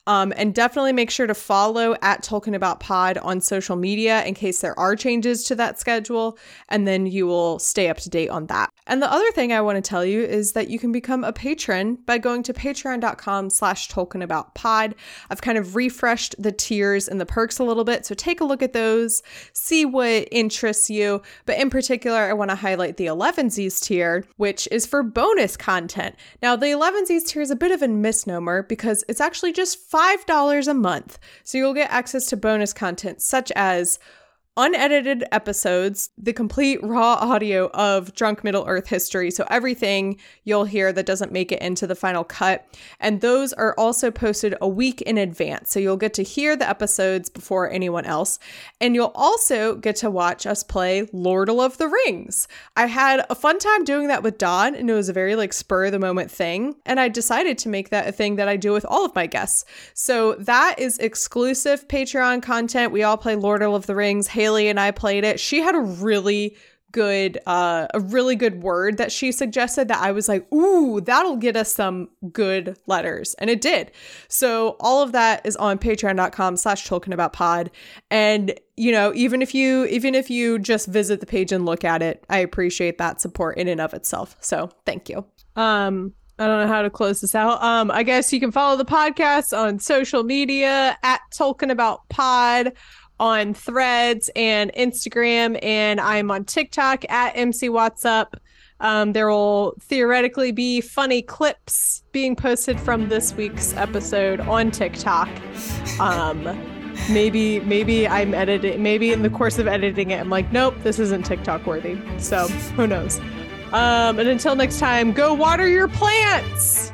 Um, and definitely make sure to follow at Tolkien About Pod on social media in case there are changes to that schedule, and then you will stay up to date on that. And the other thing I want to tell you is that you can become a patron by going to patreon.com slash Tolkien About Pod. I've kind of refreshed the tiers and the perks a little bit, so take a look at those, see what interests you. But in particular, I want to highlight the 11sies tier, which is for bonus content. Now, the 11sies tier is a bit of a misnomer because it's actually just $5 a month. So you'll get access to bonus content such as unedited episodes, the complete raw audio of Drunk Middle Earth history. So, everything you'll hear that doesn't make it into the final cut. And those are also posted a week in advance. So, you'll get to hear the episodes before anyone else. And you'll also get to watch us play Lord of the Rings. I had a fun time doing that with Don, and it was a very like spur of the moment thing. And I decided to make that a thing that I do with all of my guests. So, that is exclusive Patreon content. We all play Lord of the Rings. And I played it, she had a really good uh a really good word that she suggested that I was like, "Ooh, that'll get us some good letters." And it did. So all of that is on patreon.com slash about pod. And you know, even if you even if you just visit the page and look at it, I appreciate that support in and of itself. So thank you. Um I don't know how to close this out. Um, I guess you can follow the podcast on social media at Tolkien About Pod on Threads and Instagram, and I'm on TikTok at MC What's Up. Um, there will theoretically be funny clips being posted from this week's episode on TikTok. Um, maybe, maybe I'm editing. Maybe in the course of editing it, I'm like, nope, this isn't TikTok worthy. So who knows? Um, and until next time, go water your plants.